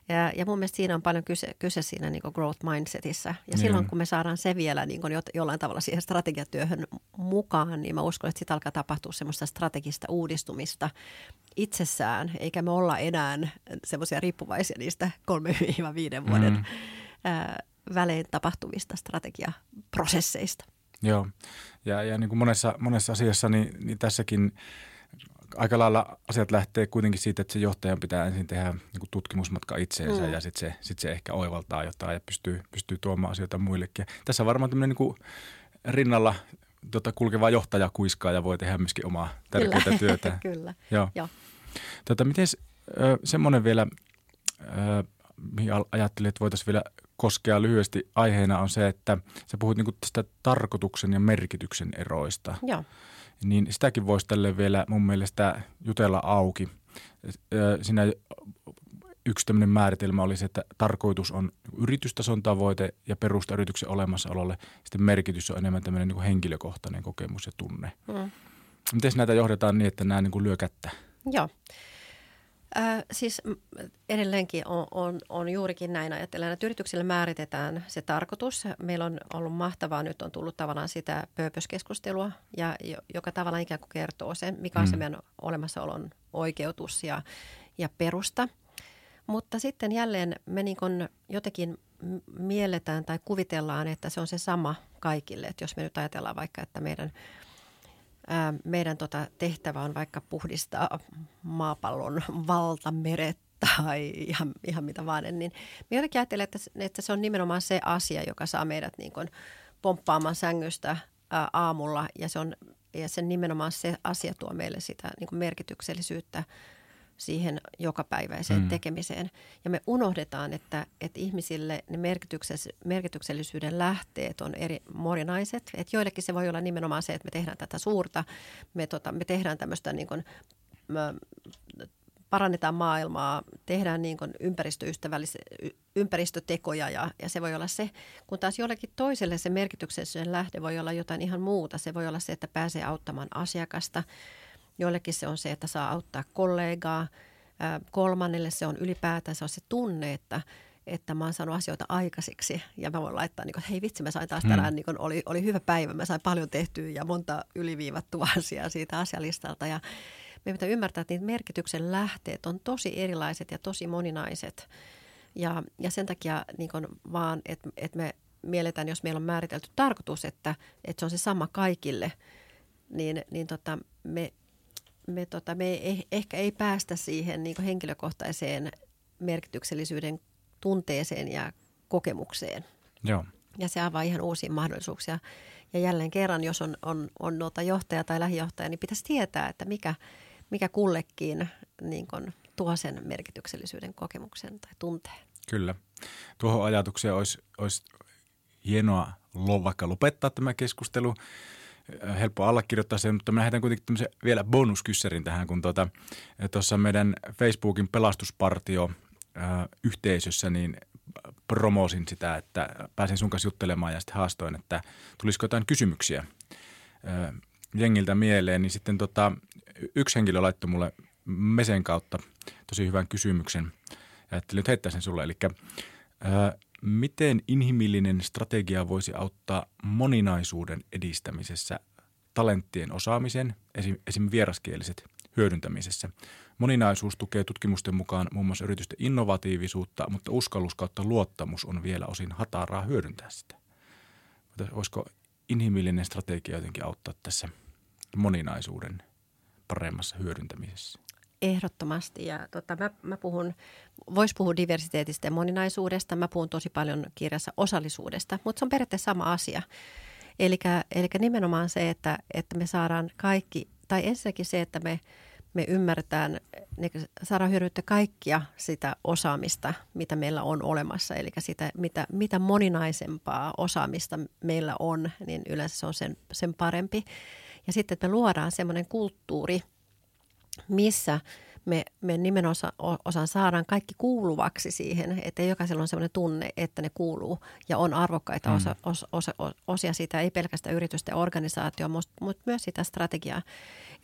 ja, ja mun mielestä siinä on paljon kyse, kyse siinä niin growth mindsetissä. Ja niin silloin kun me saadaan se vielä niin jo, jollain tavalla siihen strategiatyöhön mukaan, niin mä uskon, että sitten alkaa tapahtua semmoista strategista uudistumista itsessään, eikä me olla enää semmoisia riippuvaisia niistä 3-5 [laughs] vuoden mm. ää, välein tapahtuvista strategiaprosesseista. Joo, ja, ja niin kuin monessa, monessa asiassa, niin, niin tässäkin – aika lailla asiat lähtee kuitenkin siitä, että se johtajan pitää ensin tehdä niin kuin tutkimusmatka itseensä mm. ja sitten se, sit se ehkä oivaltaa jotain ja pystyy, pystyy tuomaan asioita muillekin. Ja tässä on varmaan tämmöinen niin rinnalla tota, kulkeva johtaja kuiskaa ja voi tehdä myöskin omaa tärkeää Kyllä. työtä. [laughs] Kyllä, Joo. Joo. Tota, miten semmoinen vielä, mihin ajattelin, että voitaisiin vielä koskea lyhyesti aiheena on se, että sä puhut niin tästä tarkoituksen ja merkityksen eroista. Joo niin sitäkin voisi tälle vielä mun mielestä jutella auki. Siinä yksi tämmöinen määritelmä olisi, että tarkoitus on yritystason tavoite ja perusta yrityksen olemassaololle. Sitten merkitys on enemmän tämmöinen niin henkilökohtainen kokemus ja tunne. Mm. Miten näitä johdetaan niin, että nämä niin kuin lyö kättä? Joo. Äh, siis edelleenkin on, on, on juurikin näin ajatellen, että yrityksille määritetään se tarkoitus. Meillä on ollut mahtavaa, nyt on tullut tavallaan sitä pööpöskeskustelua, ja, joka tavallaan ikään kuin kertoo sen, mikä on mm. se meidän olemassaolon oikeutus ja, ja perusta. Mutta sitten jälleen me niin jotenkin mielletään tai kuvitellaan, että se on se sama kaikille. Että jos me nyt ajatellaan vaikka, että meidän – meidän tota tehtävä on vaikka puhdistaa maapallon valtameret tai ihan, ihan mitä vaan, niin me jotenkin ajattelen, että, että se on nimenomaan se asia, joka saa meidät niin kuin pomppaamaan sängystä ää, aamulla. Ja se on ja sen nimenomaan se asia tuo meille sitä niin kuin merkityksellisyyttä siihen jokapäiväiseen mm. tekemiseen. Ja me unohdetaan, että, että ihmisille ne merkityksellisyyden lähteet on eri moninaiset. Että joillekin se voi olla nimenomaan se, että me tehdään tätä suurta, me, tota, me tehdään tämmöistä niin kuin, parannetaan maailmaa, tehdään niin kuin ympäristöystävällisiä ympäristötekoja ja, ja se voi olla se, kun taas jollekin toiselle se merkityksellinen lähde voi olla jotain ihan muuta. Se voi olla se, että pääsee auttamaan asiakasta. Joillekin se on se, että saa auttaa kollegaa. Kolmannelle se on ylipäätään se on se tunne, että, että mä oon saanut asioita aikaisiksi ja mä voin laittaa, niin kuin, että hei vitsi, mä sain taas mm. tänään, niin kuin, oli, oli hyvä päivä, mä sain paljon tehtyä ja monta yliviivattua [laughs] asiaa siitä asialistalta ja me pitää ymmärtää, että niitä merkityksen lähteet on tosi erilaiset ja tosi moninaiset. Ja, ja sen takia niin vaan, että, että me mielletään, jos meillä on määritelty tarkoitus, että, että se on se sama kaikille, niin, niin tota, me, me, tota, me ei, ehkä ei päästä siihen niin henkilökohtaiseen merkityksellisyyden tunteeseen ja kokemukseen. Joo. Ja se avaa ihan uusia mahdollisuuksia. Ja jälleen kerran, jos on, on, on noita johtaja tai lähijohtaja, niin pitäisi tietää, että mikä, mikä kullekin niin kun, tuo sen merkityksellisyyden kokemuksen tai tunteen. Kyllä. Tuohon ajatukseen olisi, olisi hienoa vaikka lopettaa tämä keskustelu. Äh, helppo allekirjoittaa sen, mutta mä lähetän kuitenkin vielä bonuskyssärin tähän, kun tuota, tuossa meidän Facebookin pelastuspartio äh, yhteisössä, niin promosin sitä, että pääsin sun kanssa juttelemaan ja sitten haastoin, että tulisiko jotain kysymyksiä äh, jengiltä mieleen, niin sitten tota, yksi henkilö laittoi mulle Mesen kautta tosi hyvän kysymyksen. Ajattelin nyt heittää sen sulle. Eli miten inhimillinen strategia voisi auttaa moninaisuuden edistämisessä, talenttien osaamisen, esim. vieraskieliset hyödyntämisessä. Moninaisuus tukee tutkimusten mukaan muun muassa yritysten innovatiivisuutta, mutta uskallus kautta luottamus on vielä osin hataraa hyödyntää sitä. Voisiko inhimillinen strategia jotenkin auttaa tässä moninaisuuden paremmassa hyödyntämisessä? Ehdottomasti. Ja tota, mä, mä puhun, vois puhua diversiteetistä ja moninaisuudesta. Mä puhun tosi paljon kirjassa osallisuudesta, mutta se on periaatteessa sama asia. Eli nimenomaan se, että, että me saadaan kaikki, tai ensinnäkin se, että me, me ymmärretään, saadaan hyödyntää kaikkia sitä osaamista, mitä meillä on olemassa. Eli sitä, mitä, mitä moninaisempaa osaamista meillä on, niin yleensä se on sen, sen parempi. Ja sitten, että me luodaan semmoinen kulttuuri, missä me, me nimenosan saadaan kaikki kuuluvaksi siihen, että jokaisella on sellainen tunne, että ne kuuluu ja on arvokkaita osa, mm. osa, osa, osia siitä, ei pelkästään yritysten organisaatio, mutta myös sitä strategiaa.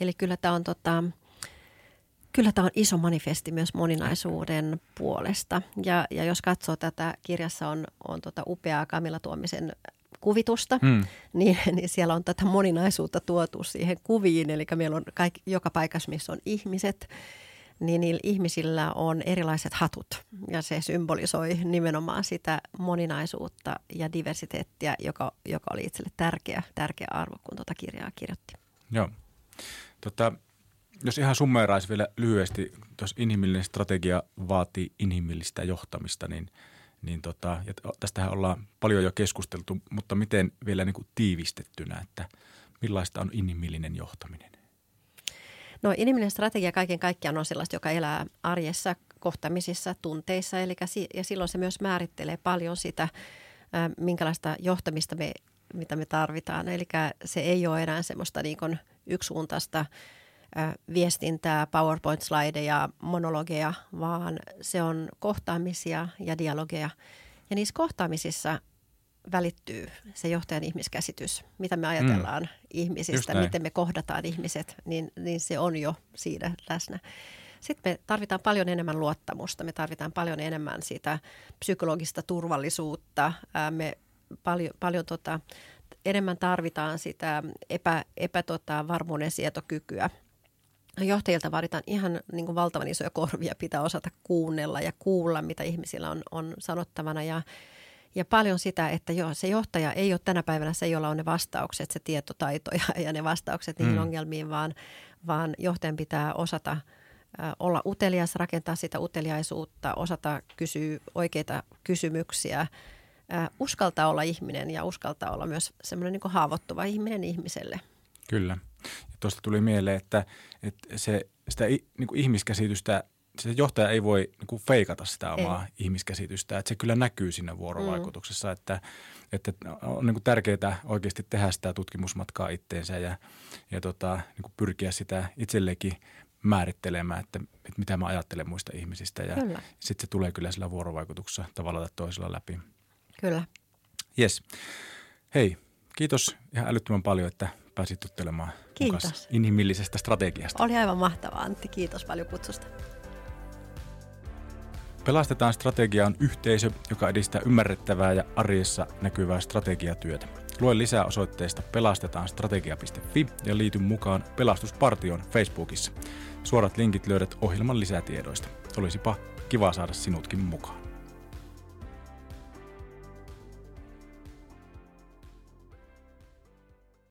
Eli kyllä tämä on tota, Kyllä tämä on iso manifesti myös moninaisuuden puolesta. Ja, ja jos katsoo tätä, kirjassa on, on tota upeaa Kamilla Tuomisen kuvitusta, mm. niin, niin siellä on tätä moninaisuutta tuotu siihen kuviin. Eli meillä on kaikki, joka paikassa, missä on ihmiset, niin niillä ihmisillä on erilaiset hatut. Ja se symbolisoi nimenomaan sitä moninaisuutta ja diversiteettiä, joka, joka oli itselle tärkeä, tärkeä arvo, kun tuota kirjaa kirjoitti. Joo. Tota, jos ihan summeeraisi vielä lyhyesti, jos inhimillinen strategia vaatii inhimillistä johtamista, niin – niin tota, ja tästähän ollaan paljon jo keskusteltu, mutta miten vielä niin kuin tiivistettynä, että millaista on inhimillinen johtaminen? No inhimillinen strategia kaiken kaikkiaan on sellaista, joka elää arjessa, kohtamisissa, tunteissa. Eli, ja silloin se myös määrittelee paljon sitä, minkälaista johtamista me, mitä me tarvitaan. Eli se ei ole enää semmoista niin kuin yksisuuntaista viestintää, PowerPoint-slideja, monologeja, vaan se on kohtaamisia ja dialogeja. Ja niissä kohtaamisissa välittyy se johtajan ihmiskäsitys, mitä me ajatellaan mm. ihmisistä, miten me kohdataan ihmiset, niin, niin se on jo siinä läsnä. Sitten me tarvitaan paljon enemmän luottamusta, me tarvitaan paljon enemmän sitä psykologista turvallisuutta, me paljon, paljon tota, enemmän tarvitaan sitä epä, epä tota, varmuuden sietokykyä – johtajilta vaaditaan ihan niin kuin valtavan isoja korvia, pitää osata kuunnella ja kuulla, mitä ihmisillä on, on sanottavana ja, ja paljon sitä, että jo, se johtaja ei ole tänä päivänä se, jolla on ne vastaukset, se tietotaito ja, [laughs] ja ne vastaukset niihin mm. ongelmiin, vaan, vaan johtajan pitää osata olla utelias, rakentaa sitä uteliaisuutta, osata kysyä oikeita kysymyksiä, uskaltaa olla ihminen ja uskaltaa olla myös semmoinen niin haavoittuva ihminen ihmiselle. Kyllä. Ja tuosta tuli mieleen, että, että se sitä niin kuin ihmiskäsitystä, sitä johtaja ei voi niin kuin feikata sitä omaa ei. ihmiskäsitystä. Että se kyllä näkyy siinä vuorovaikutuksessa, mm. että, että on niin kuin tärkeää oikeasti tehdä sitä tutkimusmatkaa itteensä ja, ja tota, niin kuin pyrkiä sitä itsellekin määrittelemään, että, että mitä mä ajattelen muista ihmisistä. Ja sitten se tulee kyllä sillä vuorovaikutuksessa tavalla tai toisella läpi. Kyllä. Yes. Hei, kiitos ihan älyttömän paljon, että pääsit juttelemaan Kiitos. inhimillisestä strategiasta. Oli aivan mahtavaa, Antti. Kiitos paljon kutsusta. Pelastetaan strategia on yhteisö, joka edistää ymmärrettävää ja arjessa näkyvää strategiatyötä. Lue lisää osoitteesta pelastetaan-strategia.fi ja liity mukaan Pelastuspartion Facebookissa. Suorat linkit löydät ohjelman lisätiedoista. Olisipa kiva saada sinutkin mukaan.